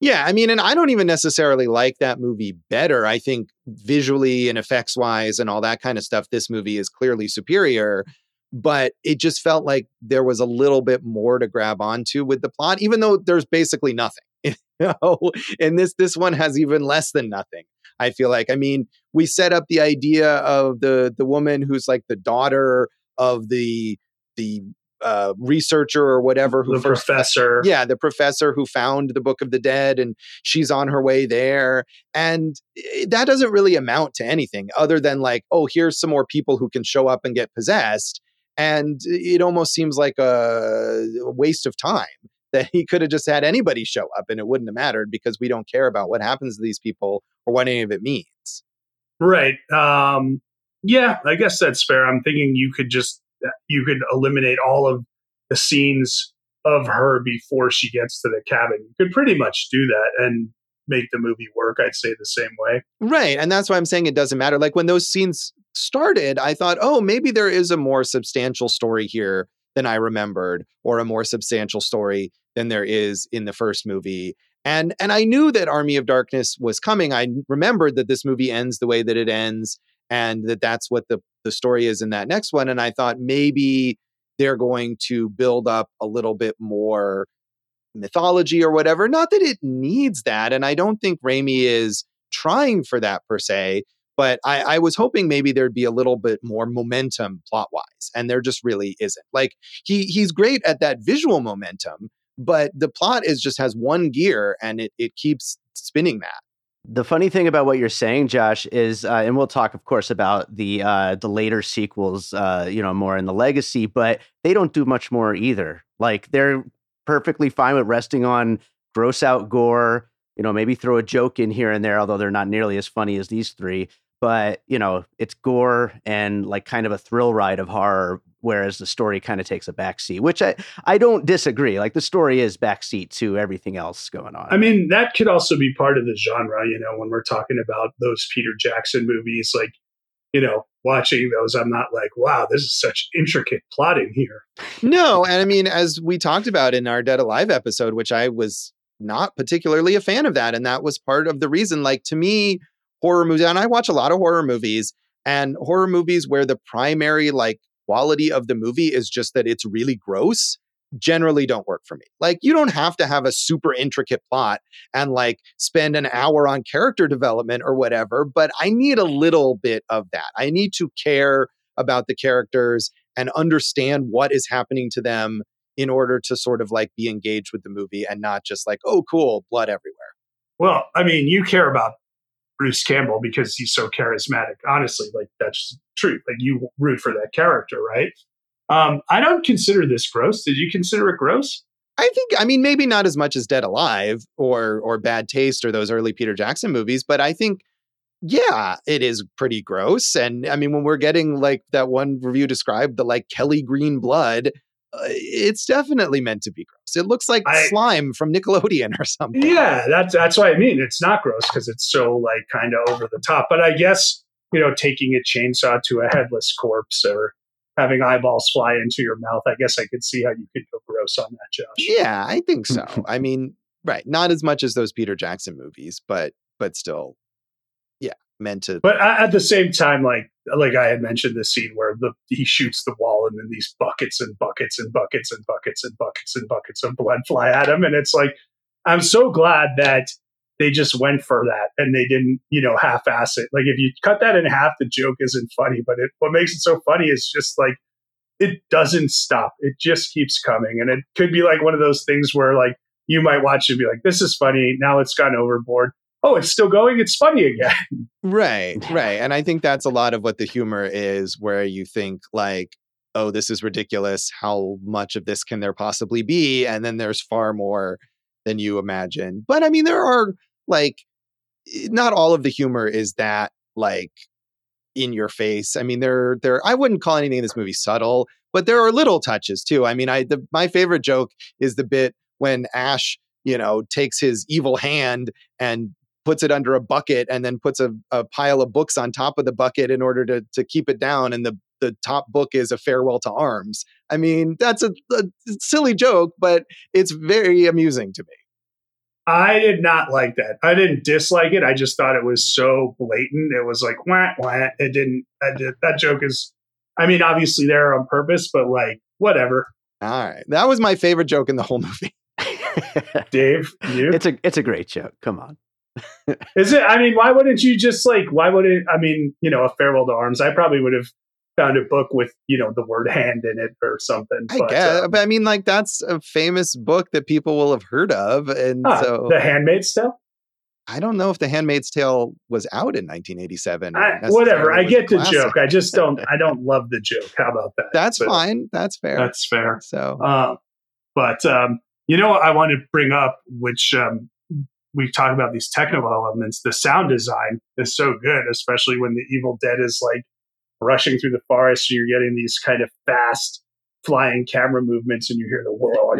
Yeah, I mean, and I don't even necessarily like that movie better. I think visually and effects wise and all that kind of stuff, this movie is clearly superior. But it just felt like there was a little bit more to grab onto with the plot, even though there's basically nothing. You know, and this this one has even less than nothing. I feel like. I mean, we set up the idea of the the woman who's like the daughter of the the uh, researcher or whatever who the first, professor yeah the professor who found the book of the dead and she's on her way there and eh, that doesn't really amount to anything other than like oh here's some more people who can show up and get possessed and it almost seems like a waste of time that he could have just had anybody show up and it wouldn't have mattered because we don't care about what happens to these people or what any of it means. Right. Um, yeah, I guess that's fair. I'm thinking you could just you could eliminate all of the scenes of her before she gets to the cabin. You could pretty much do that and make the movie work. I'd say the same way. Right. And that's why I'm saying it doesn't matter. Like when those scenes started, I thought, oh, maybe there is a more substantial story here than I remembered, or a more substantial story than there is in the first movie. And and I knew that Army of Darkness was coming. I remembered that this movie ends the way that it ends, and that that's what the the story is in that next one. And I thought maybe they're going to build up a little bit more mythology or whatever. Not that it needs that, and I don't think Raimi is trying for that per se. But I, I was hoping maybe there'd be a little bit more momentum plot wise, and there just really isn't. Like he he's great at that visual momentum, but the plot is just has one gear and it it keeps spinning that. The funny thing about what you're saying, Josh, is, uh, and we'll talk, of course, about the uh, the later sequels, uh, you know, more in the legacy, but they don't do much more either. Like they're perfectly fine with resting on gross out gore, you know, maybe throw a joke in here and there, although they're not nearly as funny as these three but you know, it's gore and like kind of a thrill ride of horror whereas the story kind of takes a backseat, which I, I don't disagree. Like the story is backseat to everything else going on. I mean, that could also be part of the genre, you know, when we're talking about those Peter Jackson movies, like, you know, watching those, I'm not like, wow, this is such intricate plotting here. No, and I mean, as we talked about in our Dead Alive episode, which I was not particularly a fan of that. And that was part of the reason, like, to me, horror movies, and I watch a lot of horror movies, and horror movies where the primary, like, quality of the movie is just that it's really gross generally don't work for me. Like you don't have to have a super intricate plot and like spend an hour on character development or whatever, but I need a little bit of that. I need to care about the characters and understand what is happening to them in order to sort of like be engaged with the movie and not just like, oh cool, blood everywhere. Well, I mean, you care about Bruce Campbell because he's so charismatic. Honestly, like that's true. Like you root for that character, right? Um, I don't consider this gross. Did you consider it gross? I think I mean maybe not as much as Dead Alive or or Bad Taste or those early Peter Jackson movies, but I think yeah, it is pretty gross. And I mean when we're getting like that one review described the like Kelly green blood, Uh, it's definitely meant to be gross. It looks like I, slime from Nickelodeon or something. Yeah, that's that's what I mean. It's not gross because it's so like kind of over the top. But I guess you know, taking a chainsaw to a headless corpse or having eyeballs fly into your mouth, I guess I could see how you could go gross on that, Josh. Yeah, I think so. I mean, right, not as much as those Peter Jackson movies, but but still, meant to. But at the same time, like like I had mentioned this scene where the he shoots the wall and then these buckets and buckets and buckets and buckets and buckets and buckets of blood fly at him, and it's like I'm so glad that they just went for that and they didn't, you know, half-ass it. Like if you cut that in half, the joke isn't funny. But it, what makes it so funny is just like it doesn't stop. It just keeps coming, and it could be like one of those things where like you might watch and be like, "This is funny." Now it's gone overboard. Oh, it's still going. It's funny again. Right, right. And I think that's a lot of what the humor is, where you think like, "Oh, this is ridiculous. How much of this can there possibly be?" And then there's far more than you imagine. But I mean, there are like eh, not all of the humor is that like in your face. I mean, there there I wouldn't call anything in this movie subtle, but there are little touches too. I mean, I the, my favorite joke is the bit when Ash, you know, takes his evil hand and puts it under a bucket and then puts a, a pile of books on top of the bucket in order to to keep it down and the the top book is a farewell to arms. I mean, that's a, a silly joke, but it's very amusing to me. I did not like that. I didn't dislike it. I just thought it was so blatant. It was like wah wah. It didn't. Did, that joke is. I mean, obviously there on purpose, but like whatever. All right, that was my favorite joke in the whole movie. Dave, you? It's a it's a great joke. Come on. Is it? I mean, why wouldn't you just like? Why wouldn't? I mean, you know, a farewell to arms. I probably would have found a book with you know the word hand in it or something. I but, guess, um, but I mean, like that's a famous book that people will have heard of, and huh, so the Handmaid's Tale. I don't know if the Handmaid's Tale was out in 1987. I, whatever. I get the joke. I just don't. I don't love the joke. How about that? That's but fine. That's fair. That's fair. So, uh, but um, you know, what I want to bring up, which um, we talk about these technical elements. The sound design is so good, especially when the Evil Dead is like rushing through the forest. You're getting these kind of fast flying camera movements, and you hear the whoa,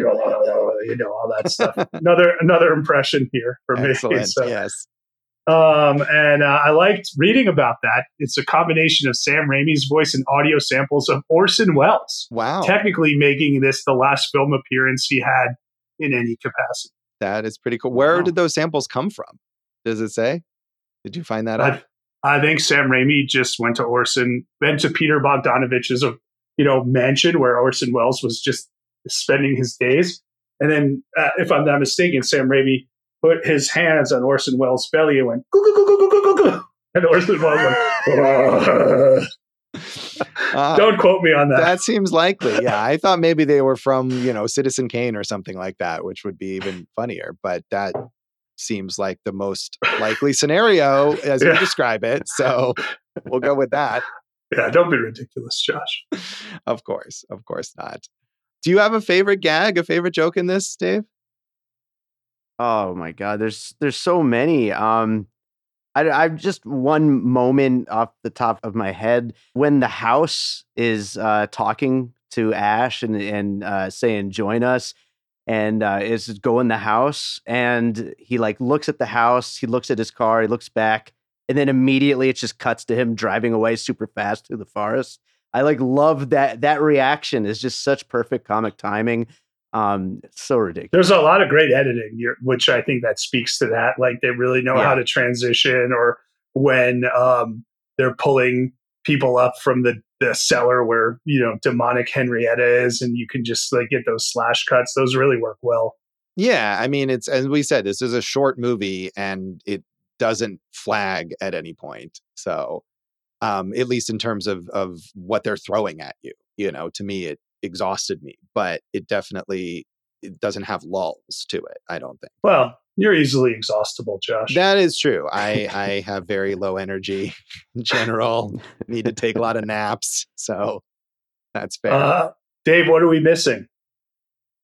you know, all that stuff. another another impression here for Excellent. me. So, yes. Um, and uh, I liked reading about that. It's a combination of Sam Raimi's voice and audio samples of Orson Welles. Wow. Technically making this the last film appearance he had in any capacity. That is pretty cool. Where wow. did those samples come from? Does it say? Did you find that out? I think Sam Raimi just went to Orson, went to Peter Bogdanovich's, you know, mansion where Orson Welles was just spending his days. And then, uh, if I'm not mistaken, Sam Raimi put his hands on Orson Welles' belly and went, goo, goo, goo, goo, goo, goo, goo. and Orson Welles went, uh, Don't quote me on that. That seems likely. Yeah, I thought maybe they were from you know Citizen Kane or something like that, which would be even funnier. But that seems like the most likely scenario as yeah. you describe it. So we'll go with that. Yeah, don't be ridiculous, Josh. of course, of course not. Do you have a favorite gag, a favorite joke in this, Dave? Oh my god, there's there's so many. Um I, I just one moment off the top of my head. When the house is uh, talking to Ash and and uh, saying join us and uh, is go in the house and he like looks at the house he looks at his car he looks back and then immediately it just cuts to him driving away super fast through the forest. I like love that that reaction is just such perfect comic timing um so ridiculous There's a lot of great editing, which I think that speaks to that. Like they really know Yeah. how to transition, or when um, they're pulling people up from the the cellar where you know demonic Henrietta is, and you can just like get those slash cuts. Those really work well. Yeah, I mean, it's as we said, this is a short movie and it doesn't flag at any point. So, um, at least in terms of of what they're throwing at you, you know, to me it exhausted me, but it definitely it doesn't have lulls to it. I don't think Well, you're easily exhaustible, Josh. that is true. I I have very low energy in general. Need to take a lot of naps, so that's fair. uh, Dave, what are we missing?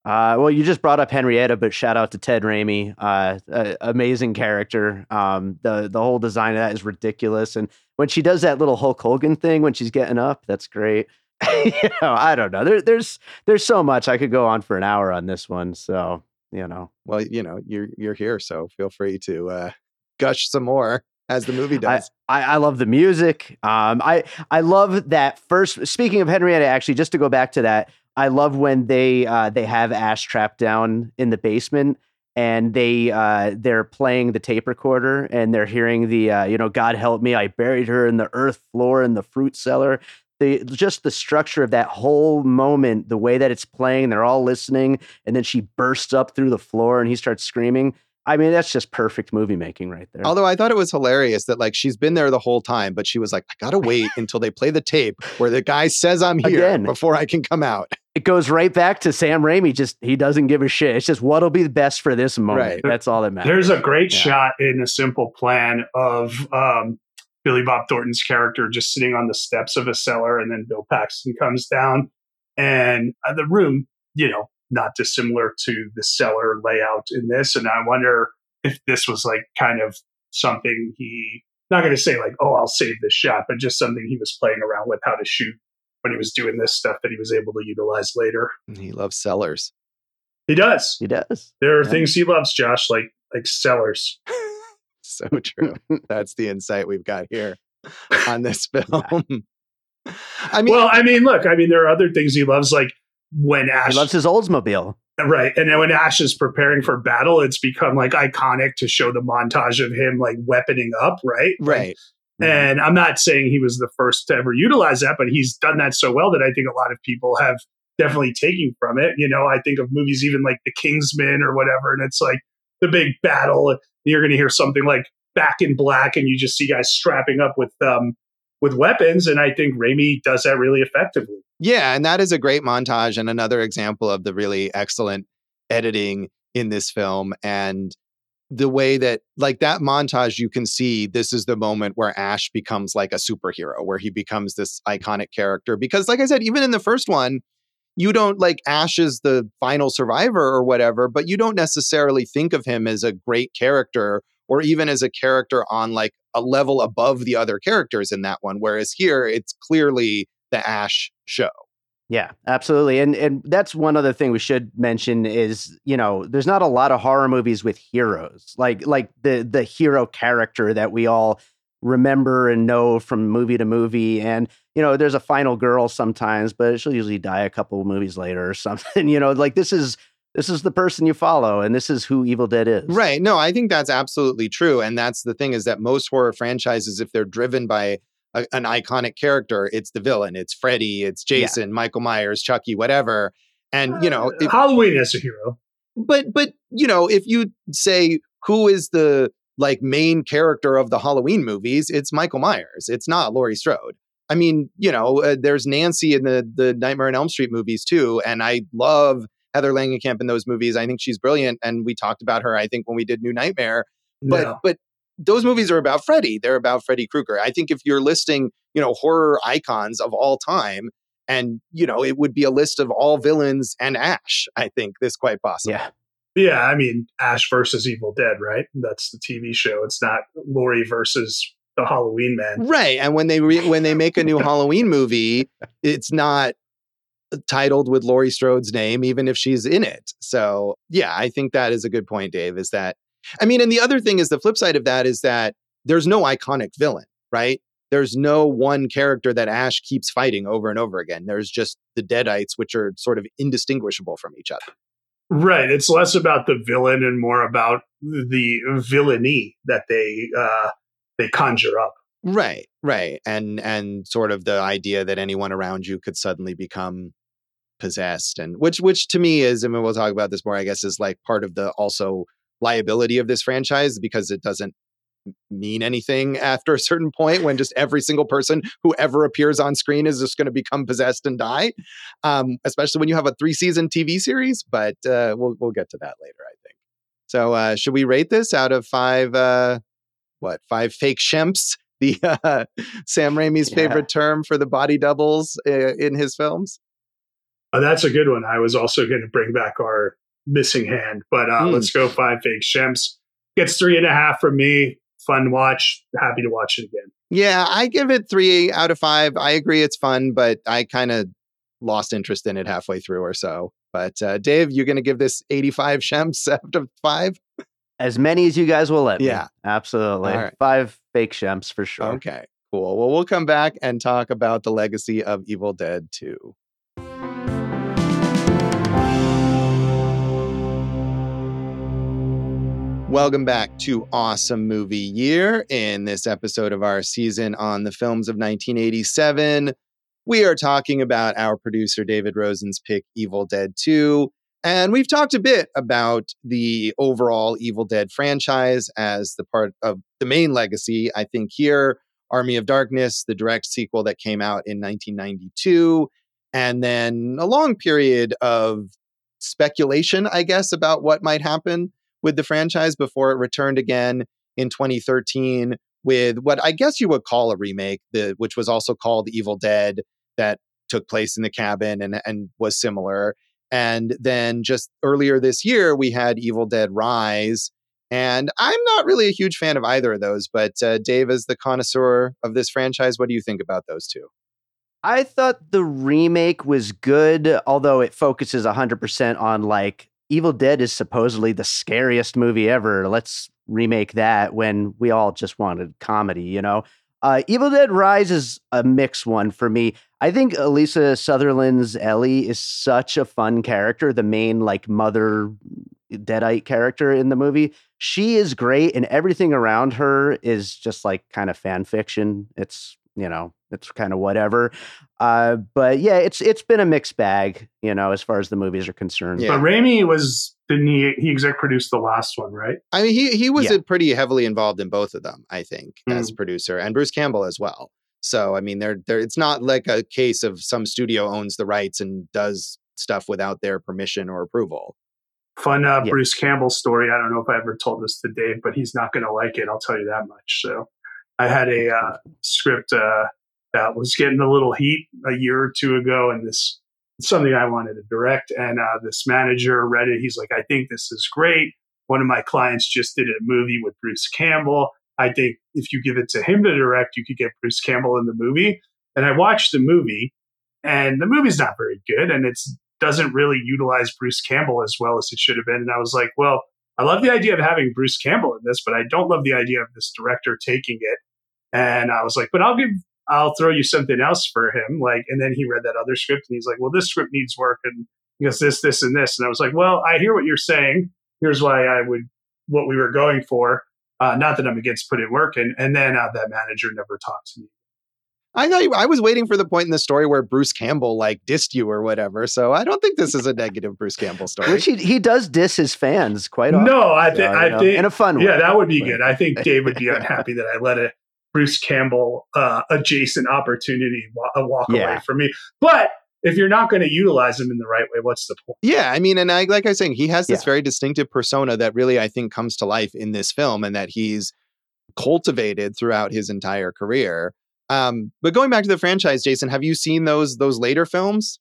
Uh, well, you just brought up Henrietta, but shout out to Ted Raimi. Uh, uh, amazing character. Um, the the whole design of that is ridiculous, and when she does that little Hulk Hogan thing when she's getting up, that's great. you know, I don't know. There, there's there's so much I could go on for an hour on this one. So you know, well, you know, you're you're here, so feel free to uh, gush some more as the movie I, does. I, I love the music. Um, I I love that first. Speaking of Henrietta, actually, just to go back to that, I love when they uh, they have Ash trapped down in the basement and they uh, they're playing the tape recorder and they're hearing the uh, you know God help me, I buried her in the earth floor in the fruit cellar. The, just the structure of that whole moment, the way that it's playing, they're all listening, and then she bursts up through the floor and he starts screaming. I mean, that's just perfect movie making right there. Although I thought it was hilarious that like she's been there the whole time, but she was like, I gotta wait until they play the tape where the guy says I'm here Again. before I can come out. it goes right back to Sam Raimi. Just he doesn't give a shit. It's just what'll be the best for this moment. Right. That's all that matters. There's a great Yeah. shot in a simple plan of um, Billy Bob Thornton's character just sitting on the steps of a cellar, and then Bill Paxton comes down, and uh, the room, you know, not dissimilar to the cellar layout in this. And I wonder if this was like kind of something he, not going to say like, oh, I'll save this shot, but just something he was playing around with how to shoot when he was doing this stuff that he was able to utilize later. He loves cellars. He does. he does. There are Yeah. things he loves, Josh, like like cellars. So true. That's the insight we've got here on this film. I mean, well, I mean, look, I mean, there are other things he loves, like when Ash, He loves his Oldsmobile. right, and then when Ash is preparing for battle, it's become like iconic to show the montage of him like weaponing up, right? right. Mm-hmm. And I'm not saying he was the first to ever utilize that, but he's done that so well that I think a lot of people have definitely taken from it. You know, I think of movies even like The Kingsman or whatever, and it's like the big battle. You're going to hear something like Back in Black, and you just see guys strapping up with um with weapons, and I think Raimi does that really effectively. Yeah, and that is a great montage and another example of the really excellent editing in this film and the way that like that montage you can see this is the moment where Ash becomes like a superhero where he becomes this iconic character because like I said even in the first one you don't like Ash is the final survivor or whatever but you don't necessarily think of him as a great character or even as a character on like a level above the other characters in that one whereas here it's clearly the Ash show Yeah, absolutely. And and that's one other thing we should mention is, you know, there's not a lot of horror movies with heroes. Like like the the hero character that we all remember and know from movie to movie and you know, there's a final girl sometimes, but she'll usually die a couple of movies later or something. You know, like this is this is the person you follow and this is who Evil Dead is. Right. No, I think that's absolutely true. And that's the thing is that most horror franchises, if they're driven by a, an iconic character, it's the villain. It's Freddy, it's Yeah. Jason, Michael Myers, Chucky, whatever. And, you know, Uh, if, Halloween as a hero. but, but, you know, if you say who is the like main character of the Halloween movies, it's Michael Myers. It's not Laurie Strode. I mean, you know, uh, there's Nancy in the the Nightmare on Elm Street movies too, and I love Heather Langenkamp in those movies. I think she's brilliant, and we talked about her. I think when we did New Nightmare, but but those movies are about Freddy. They're about Freddy Krueger. I think if you're listing, you know, horror icons of all time, and you know, it would be a list of all villains and Ash. I think this quite possible. Yeah. Yeah, I mean Ash versus Evil Dead, right? That's the TV show. It's not Laurie versus the Halloween man. Right. And when they re- when they make a new Halloween movie, it's not titled with Laurie Strode's name, even if she's in it. So yeah, I think that is a good point, Dave. Is that I mean, and the other thing is the flip side of that is that there's no iconic villain, right? There's no one character that Ash keeps fighting over and over again. There's just the Deadites, which are sort of indistinguishable from each other. Right. It's less about the villain and more about the villainy that they uh, they conjure up. Right, right. And and sort of the idea that anyone around you could suddenly become possessed and which which to me is I mean we'll talk about this more I guess is like part of the also liability of this franchise because it doesn't mean anything after a certain point when just every single person who ever appears on screen is just going to become possessed and die um, especially when you have a three season tv series but uh, we'll, we'll get to that later i think. So uh, should we rate this out of five uh, what five fake shemps the uh, sam raimi's yeah. favorite term for the body doubles uh, in his films? Oh, that's a good one. I was also going to bring back our missing hand but mm. let's go five fake shemps gets three and a half from me fun watch. Happy to watch it again. Yeah, I give it three out of five. I agree it's fun, but I kind of lost interest in it halfway through or so. But uh, Dave, you're going to give this 85 shemps out of five? As many as you guys will let me. Yeah, absolutely. Right. Five fake shemps for sure. Okay, cool. Well, we'll come back and talk about the legacy of Evil Dead 2. Welcome back to Awesome Movie Year. In this episode of our season on the films of 1987, we are talking about our producer David Rosen's pick, Evil Dead 2. And we've talked a bit about the overall Evil Dead franchise as the part of the main legacy. I think here, Army of Darkness, the direct sequel that came out in 1992, and then a long period of speculation, I guess, about what might happen with the franchise before it returned again in 2013 with what I guess you would call a remake, the, which was also called Evil Dead, that took place in the cabin and, and was similar. And then just earlier this year, we had Evil Dead Rise. And I'm not really a huge fan of either of those, but uh, Dave, as the connoisseur of this franchise, what do you think about those two? I thought the remake was good, although it focuses 100% on like Evil Dead is supposedly the scariest movie ever. Let's remake that when we all just wanted comedy, you know? Uh, Evil Dead Rise is a mixed one for me. I think Alyssa Sutherland's Ellie is such a fun character, the main like mother deadite character in the movie. She is great, and everything around her is just like kind of fan fiction. It's you know, it's kind of whatever. Uh, but yeah, it's it's been a mixed bag, you know, as far as the movies are concerned. Yeah. But Raimi was didn't he he exec produced the last one, right? I mean, he he was yeah. pretty heavily involved in both of them, I think, mm. as producer and Bruce Campbell as well. So I mean, they're, they're it's not like a case of some studio owns the rights and does stuff without their permission or approval. Fun uh, yeah. Bruce Campbell story. I don't know if I ever told this to Dave, but he's not going to like it. I'll tell you that much. So I had a uh, script uh, that was getting a little heat a year or two ago, and this something I wanted to direct. And uh, this manager read it. He's like, "I think this is great. One of my clients just did a movie with Bruce Campbell. I think if you give it to him to direct, you could get Bruce Campbell in the movie." And I watched the movie, and the movie's not very good, and it doesn't really utilize Bruce Campbell as well as it should have been. And I was like, well I love the idea of having Bruce Campbell in this, but I don't love the idea of this director taking it. And I was like, but I'll give, I'll throw you something else for him. Like, and then he read that other script and he's like, well, this script needs work and he goes this, this, and this. And I was like, well, I hear what you're saying. Here's why I would, what we were going for. Uh, not that I'm against putting work in. And then uh, that manager never talked to me I thought you, I was waiting for the point in the story where Bruce Campbell like dissed you or whatever. So I don't think this is a negative Bruce Campbell story. Which he, he does diss his fans quite often. No, I, th- so, I know, think in a fun way. Yeah, that would be good. I think Dave would be unhappy that I let a Bruce Campbell uh, adjacent opportunity wa- walk yeah. away from me. But if you're not going to utilize him in the right way, what's the point? Yeah, I mean, and I, like I was saying, he has this yeah. very distinctive persona that really I think comes to life in this film, and that he's cultivated throughout his entire career. Um, but going back to the franchise, Jason, have you seen those those later films?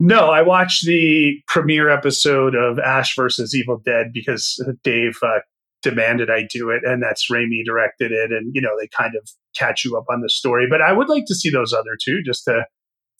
No, I watched the premiere episode of Ash versus Evil Dead because Dave uh, demanded I do it, and that's Raimi directed it, and you know they kind of catch you up on the story. But I would like to see those other two just to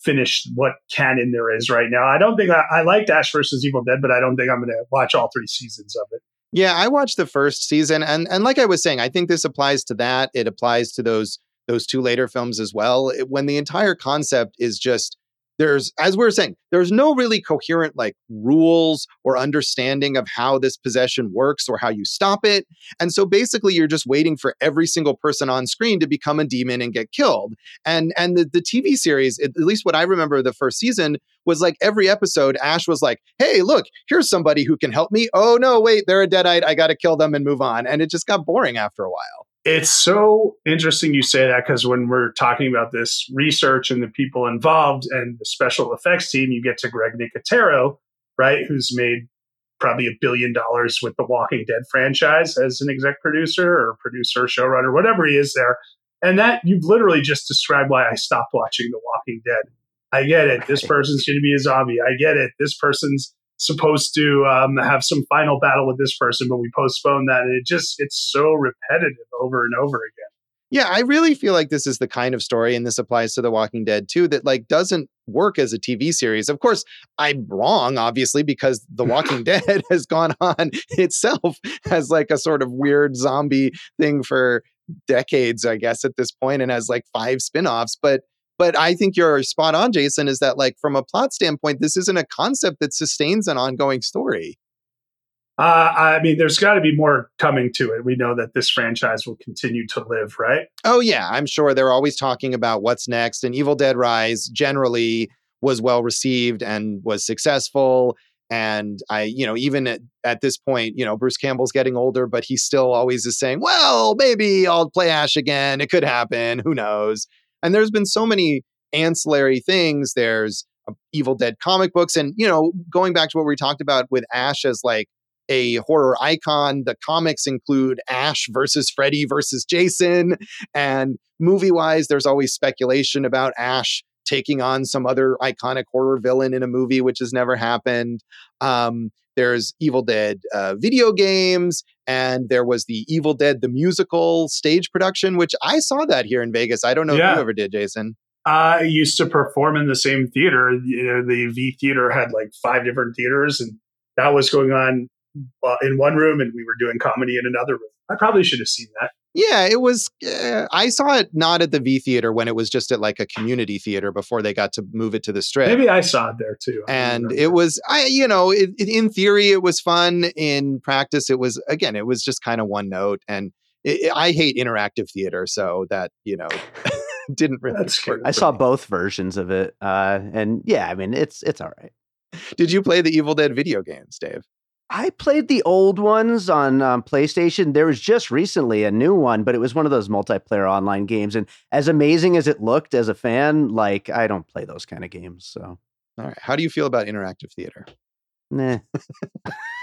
finish what canon there is right now. I don't think I, I liked Ash versus Evil Dead, but I don't think I'm going to watch all three seasons of it. Yeah, I watched the first season, and and like I was saying, I think this applies to that. It applies to those those two later films as well. It, when the entire concept is just there's as we are saying there's no really coherent like rules or understanding of how this possession works or how you stop it. And so basically you're just waiting for every single person on screen to become a demon and get killed. And and the, the tv series at least what i remember the first season was like every episode ash was like hey look here's somebody who can help me. Oh no wait they're a deadite. I gotta kill them and move on. And it just got boring after a while it's so interesting you say that because when we're talking about this research and the people involved and the special effects team, you get to Greg Nicotero, right, who's made probably a billion dollars with the Walking Dead franchise as an exec producer or producer, showrunner, whatever he is there. And that you've literally just described why I stopped watching The Walking Dead. I get it. This person's going to be a zombie. I get it. This person's supposed to um, have some final battle with this person, but we postponed that. And it just, it's so repetitive over and over again. Yeah, I really feel like this is the kind of story, and this applies to The Walking Dead too, that like doesn't work as a TV series. Of course, I'm wrong, obviously, because The Walking Dead has gone on itself as like a sort of weird zombie thing for decades, I guess, at this point, and has like five spin-offs. But but I think you're spot on, Jason, is that like from a plot standpoint, this isn't a concept that sustains an ongoing story. Uh, I mean, there's got to be more coming to it. We know that this franchise will continue to live, right? Oh, yeah. I'm sure they're always talking about what's next. And Evil Dead Rise generally was well received and was successful. And I, you know, even at, at this point, you know, Bruce Campbell's getting older, but he still always is saying, well, maybe I'll play Ash again. It could happen. Who knows? And there's been so many ancillary things. There's uh, Evil Dead comic books. And, you know, going back to what we talked about with Ash as like a horror icon, the comics include Ash versus Freddy versus Jason. And movie wise, there's always speculation about Ash taking on some other iconic horror villain in a movie, which has never happened. Um, there's Evil Dead uh, video games, and there was the Evil Dead the musical stage production, which I saw that here in Vegas. I don't know yeah. if you ever did, Jason. I used to perform in the same theater. You know, the V Theater had like five different theaters, and that was going on uh, in one room, and we were doing comedy in another room. I probably should have seen that. Yeah, it was. Uh, I saw it not at the V Theater when it was just at like a community theater before they got to move it to the Strip. Maybe I saw it there too. and it was, I you know, it, it, in theory it was fun. In practice, it was again, it was just kind of one note. And it, I hate interactive theater, so that you know. didn't really. That's I saw me. both versions of it, uh, and yeah, I mean it's it's all right. Did you play the Evil Dead video games, Dave? I played the old ones on um, PlayStation. There was just recently a new one, but it was one of those multiplayer online games. And as amazing as it looked as a fan, like I don't play those kind of games. So, all right. How do you feel about interactive theater? Nah.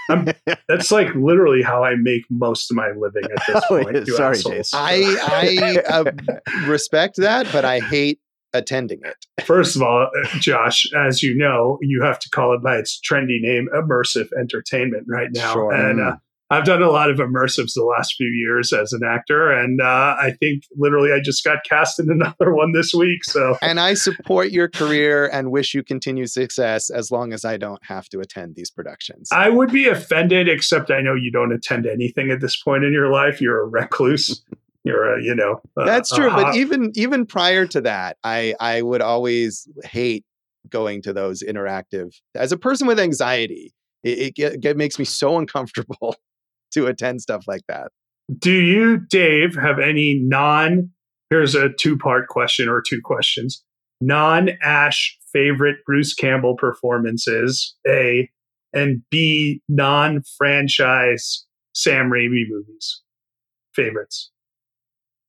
that's like literally how I make most of my living at this oh, point. Sorry, Jason. I I uh, respect that, but I hate attending it. First of all, Josh, as you know, you have to call it by its trendy name, immersive entertainment, right now. Sure. And uh, I've done a lot of immersives the last few years as an actor, and uh, I think literally I just got cast in another one this week. So, and I support your career and wish you continued success as long as I don't have to attend these productions. I would be offended, except I know you don't attend anything at this point in your life. You're a recluse. you're uh, a you know uh, that's true but even even prior to that i i would always hate going to those interactive as a person with anxiety it, it, it makes me so uncomfortable to attend stuff like that. Do you dave have any non here's a two part question or two questions. Non ash favorite bruce campbell performances a and b non franchise sam raimi movies favorites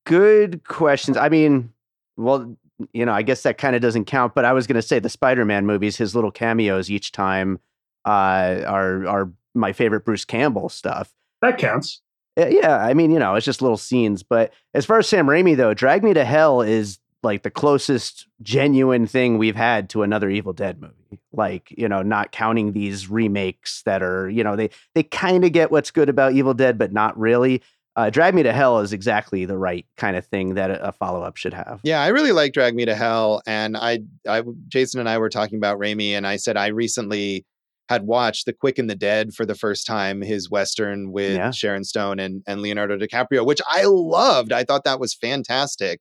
good questions. I mean, well, you know, I guess that kind of doesn't count, but I was going to say the Spider-Man movies, his little cameos each time uh, are are my favorite Bruce Campbell stuff. That counts. Yeah, I mean, you know, it's just little scenes. But as far as Sam Raimi though, Drag Me to Hell is like the closest genuine thing we've had to another Evil Dead movie. Like, you know, not counting these remakes that are, you know, they they kind of get what's good about Evil Dead, but not really. Uh, Drag Me to Hell is exactly the right kind of thing that a, a follow up should have. Yeah, I really like Drag Me to Hell, and I, I, Jason and I were talking about Raimi, and I said I recently had watched The Quick and the Dead for the first time, his western with Yeah. Sharon Stone and and Leonardo DiCaprio, which I loved. I thought that was fantastic.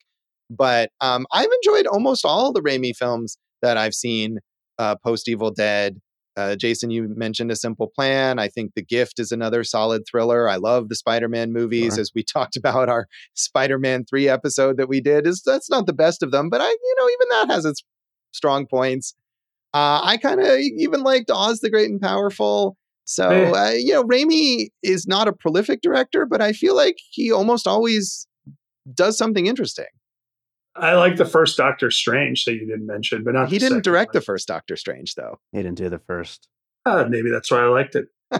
But um, I've enjoyed almost all the Raimi films that I've seen uh, post Evil Dead. Uh, Jason, you mentioned A Simple Plan. I think The Gift is another solid thriller. I love the Spider-Man movies, Sure. as we talked about our Spider-Man three episode that we did. Is that's not the best of them, but I, you know, even that has its strong points. Uh, I kind of even liked Oz the Great and Powerful. So Eh. uh, you know, Raimi is not a prolific director, but I feel like he almost always does something interesting. I like the first Doctor Strange that you didn't mention, but not He the didn't second direct one. the first Doctor Strange, though. He didn't do the first. Uh, maybe that's why I liked it.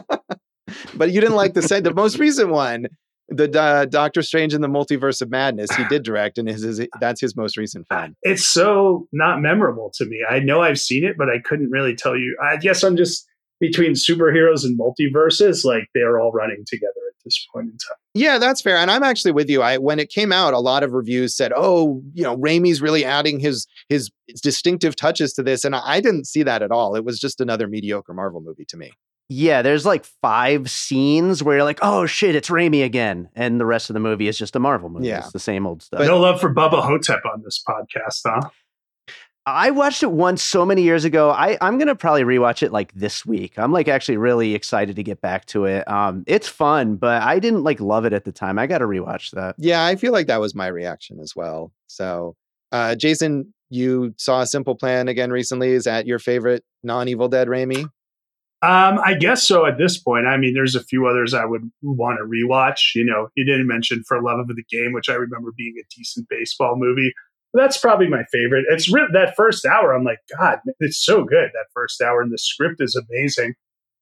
But you didn't like the se- the most recent one, the uh, Doctor Strange in the Multiverse of Madness. He did direct, and his, his that's his most recent film. It's so not memorable to me. I know I've seen it, but I couldn't really tell you. I guess I'm just between superheroes and multiverses, like they're all running together at this point in time. Yeah, that's fair. And I'm actually with you. I when it came out, a lot of reviews said, "Oh, you know, Raimi's really adding his his distinctive touches to this," and I, I didn't see that at all. It was just another mediocre Marvel movie to me. Yeah, there's like five scenes where you're like, oh shit, it's Raimi again. And the rest of the movie is just a Marvel movie. Yeah. It's the same old stuff. But- no love for Bubba Ho-Tep on this podcast, huh? I watched it once so many years ago. I, I'm gonna probably rewatch it like this week. I'm like actually really excited to get back to it. Um, it's fun, but I didn't like love it at the time. I got to rewatch that. Yeah, I feel like that was my reaction as well. So, uh, Jason, you saw a Simple Plan again recently. Is that your favorite non-Evil Dead Raimi? Um, I guess so at this point. I mean, there's a few others I would want to rewatch. You know, you didn't mention For Love of the Game, which I remember being a decent baseball movie. That's probably my favorite. It's that first hour. I'm like, God, it's so good. That first hour, and the script is amazing.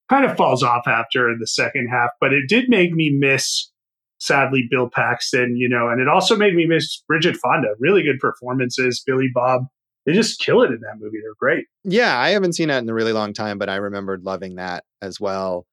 Kind of falls off after in the second half, but it did make me miss, sadly, Bill Paxton. You know, and it also made me miss Bridget Fonda. Really good performances. Billy Bob, they just kill it in that movie. They're great. Yeah, I haven't seen that in a really long time, but I remembered loving that as well.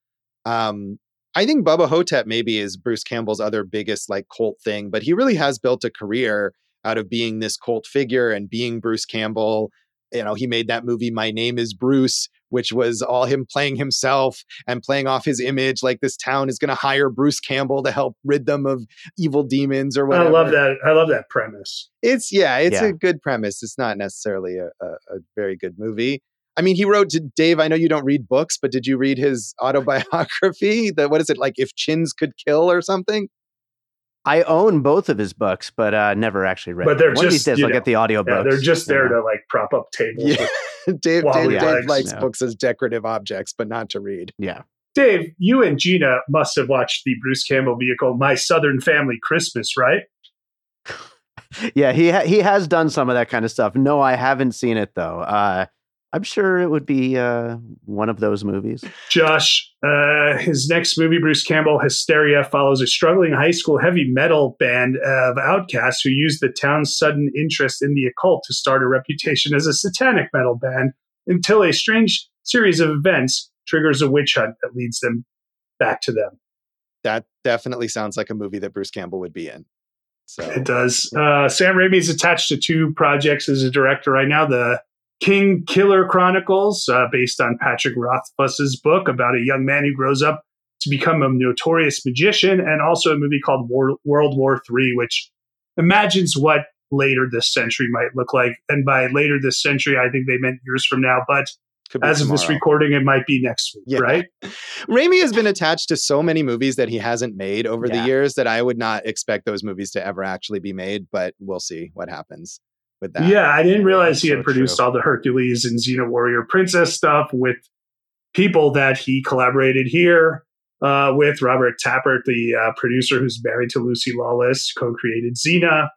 Um, I think Bubba Ho-Tep maybe is Bruce Campbell's other biggest like cult thing, but he really has built a career out of being this cult figure and being Bruce Campbell. You know, he made that movie My Name is Bruce, which was all him playing himself and playing off his image like this town is going to hire Bruce Campbell to help rid them of evil demons or whatever. I love that. I love that premise. It's yeah, it's Yeah. a good premise. It's not necessarily a, a, a very good movie. I mean, he wrote to Dave. I know you don't read books, but did you read his autobiography? That what is it like? If chins could kill or something? I own both of his books, but uh, never actually read. But them. they're One of these just, days you I'll know, get the audiobooks. Yeah, they're just there Yeah. to like prop up tables. Yeah. with- Dave, Dave, Dave likes yeah. books as decorative objects, but not to read. Yeah. Dave, you and Gina must have watched the Bruce Campbell vehicle, My Southern Family Christmas, right? Yeah, he ha- he has done some of that kind of stuff. No, I haven't seen it though. Uh, I'm sure it would be uh, one of those movies. Josh, uh, his next movie, Bruce Campbell Hysteria, follows a struggling high school heavy metal band of outcasts who use the town's sudden interest in the occult to start a reputation as a satanic metal band until a strange series of events triggers a witch hunt that leads them back to them. That definitely sounds like a movie that Bruce Campbell would be in. So It does. Uh, Sam Raimi is attached to two projects as a director right now. The Kingkiller Chronicles, uh, based on Patrick Rothfuss's book about a young man who grows up to become a notorious magician, and also a movie called War- World War III, which imagines what later this century might look like. And by later this century, I think they meant years from now. But as of this recording, it might be next week, Yeah. right? Raimi has been attached to so many movies that he hasn't made over the years that I would not expect those movies to ever actually be made, but we'll see what happens with that. Yeah, I didn't realize he So had produced true. all the Hercules and Xena Warrior Princess stuff with people that he collaborated here uh, with. Robert Tapert, the uh, producer who's married to Lucy Lawless, co created Xena.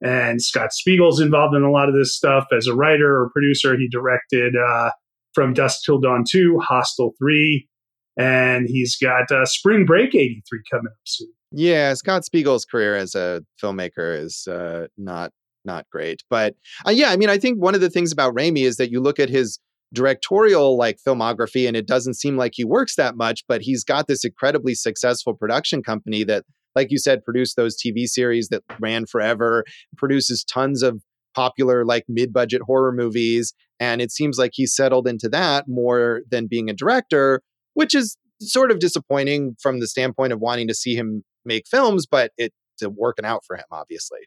And Scott Spiegel's involved in a lot of this stuff as a writer or producer. He directed uh, From Dusk Till Dawn 2, Hostel 3, and he's got uh, Spring Break 83 coming up soon. Yeah, Scott Spiegel's career as a filmmaker is uh, not not great. But uh, yeah, I mean, I think one of the things about Raimi is that you look at his directorial like filmography and it doesn't seem like he works that much but he's got this incredibly successful production company that like you said produced those tv series that ran forever produces tons of popular like mid-budget horror movies and it seems like he's settled into that more than being a director which is sort of disappointing from the standpoint of wanting to see him make films but it's working out for him obviously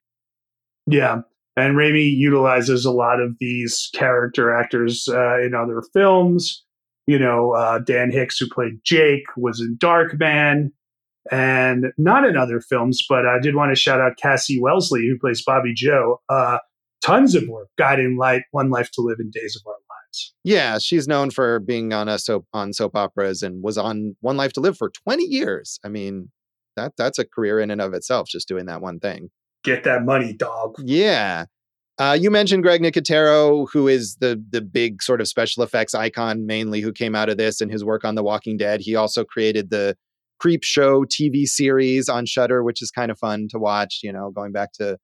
yeah and Raimi utilizes a lot of these character actors uh, in other films. You know, uh, Dan Hicks, who played Jake, was in Darkman, and not in other films. But I did want to shout out Kassie Wesley, who plays Bobby Joe. Uh, tons of work, Guiding Light, One Life to Live, in Days of Our Lives. Yeah, she's known for being on a soap on soap operas and was on One Life to Live for twenty years. I mean, that that's a career in and of itself, just doing that one thing get that money, dog. Yeah. Uh, you mentioned Greg Nicotero, who is the the big sort of special effects icon, mainly who came out of this and his work on The Walking Dead. He also created the Creepshow TV series on Shudder, which is kind of fun to watch. You know, going back to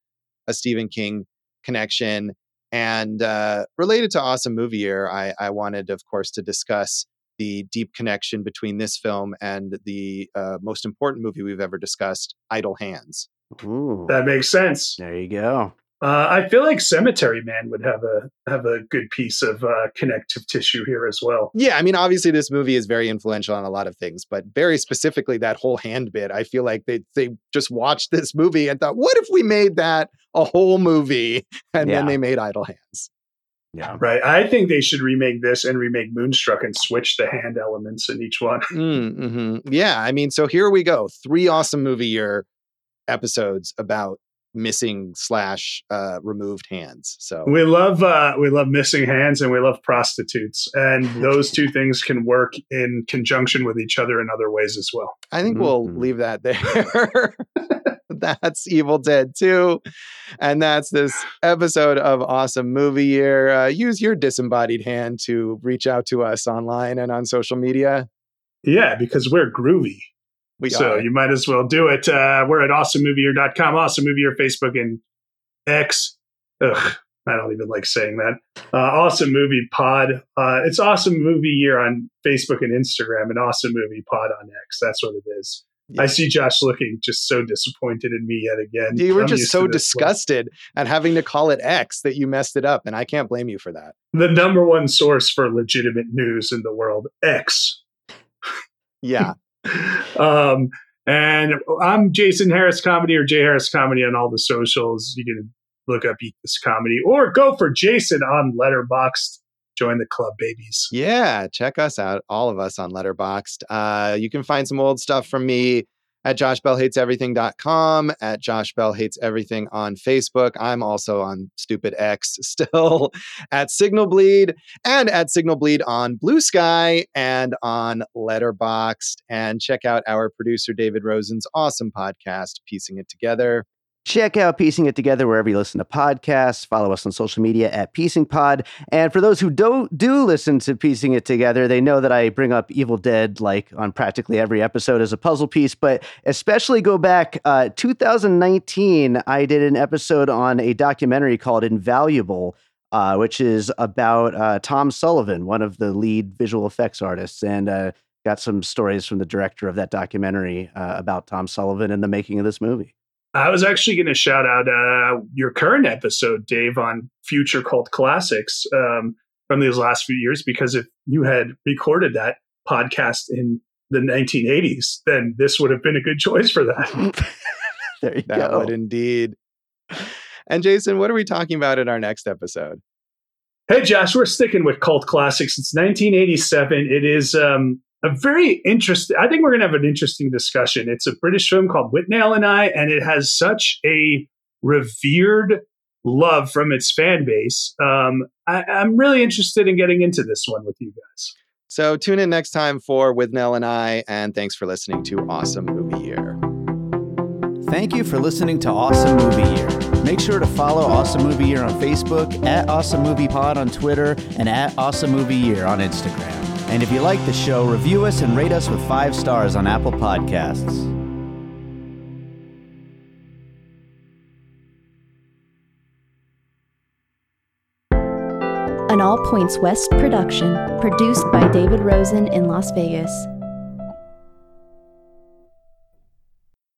a Stephen King connection. And uh, related to Awesome Movie Year, I, I wanted, of course, to discuss the deep connection between this film and the uh, most important movie we've ever discussed, Idle Hands. Ooh, That makes sense. there you go. Uh, I feel like Cemetery Man would have a have a good piece of uh, connective tissue here as well. Yeah, I mean, obviously, this movie is very influential on a lot of things, but very specifically, that whole hand bit, I feel like they they just watched this movie and thought, what if we made that a whole movie? And then they made Idle Hands. Yeah. Right. I think they should remake this and remake Moonstruck and switch the hand elements in each one. Mm, mhm. Yeah, I mean, so here we go. Three awesome movie year episodes about missing slash uh, removed hands. So We love uh, we love missing hands and we love prostitutes, and those two things can work in conjunction with each other in other ways as well. I think we'll Mhm. leave that there. that's Evil Dead 2. And that's this episode of Awesome Movie Year. Uh, use your disembodied hand to reach out to us online and on social media. Yeah, because we're groovy. We so are. you might as well do it. Uh, we're at awesomemovieyear.com, awesome movie year Facebook and X. Ugh, I don't even like saying that. Uh, awesome movie pod. Uh, it's awesome movie year on Facebook and Instagram, and awesome movie pod on X. That's what it is. Yeah. I see Josh looking just so disappointed in me yet again. You were I'm just so to this one. disgusted at having to call it X that you messed it up. And I can't blame you for that. The number one source for legitimate news in the world, X. Yeah. Um, and I'm Jason Harris Comedy or Jay Harris Comedy on all the socials. You can look up Eat This Comedy or go for Jason on Letterboxd. Join the club, babies. Yeah, check us out, all of us on Letterboxd. Uh, you can find some old stuff from me at joshbellhateseverything.com, at Josh Bell Hates Everything on Facebook. I'm also on Stupid X still, at Signal Bleed, and at Signal Bleed on Bluesky and on Letterboxd. And check out our producer David Rosen's awesome podcast, Piecing It Together. Check out Piecing It Together wherever you listen to podcasts. Follow us on social media at Piecing Pod. And for those who don't do listen to Piecing It Together, they know that I bring up Evil Dead like on practically every episode as a puzzle piece. But especially go back uh, 2019, I did an episode on a documentary called Invaluable. Uh, which is about uh, Tom Sullivan, one of the lead visual effects artists, and uh, got some stories from the director of that documentary uh, about Tom Sullivan and the making of this movie. I was actually going to shout out uh, your current episode, Dave, on future cult classics um, from these last few years, because if you had recorded that podcast in the 1980s, then this would have been a good choice for that. there you That go. would indeed. And Jason, what are we talking about in our next episode? Hey, Josh, we're sticking with cult classics. It's 1987. It is um, a very interesting, I think we're going to have an interesting discussion. It's a British film called Withnail and I, and it has such a revered love from its fan base. Um, I, I'm really interested in getting into this one with you guys. So tune in next time for With Nell and I, and thanks for listening to Awesome Movie Year. Thank you for listening to Awesome Movie Year. Make sure to follow Awesome Movie Year on Facebook, at Awesome Movie Pod on Twitter, and at Awesome Movie Year on Instagram. And if you like the show, review us and rate us with five stars on Apple Podcasts. An All Points West production, produced by David Rosen in Las Vegas.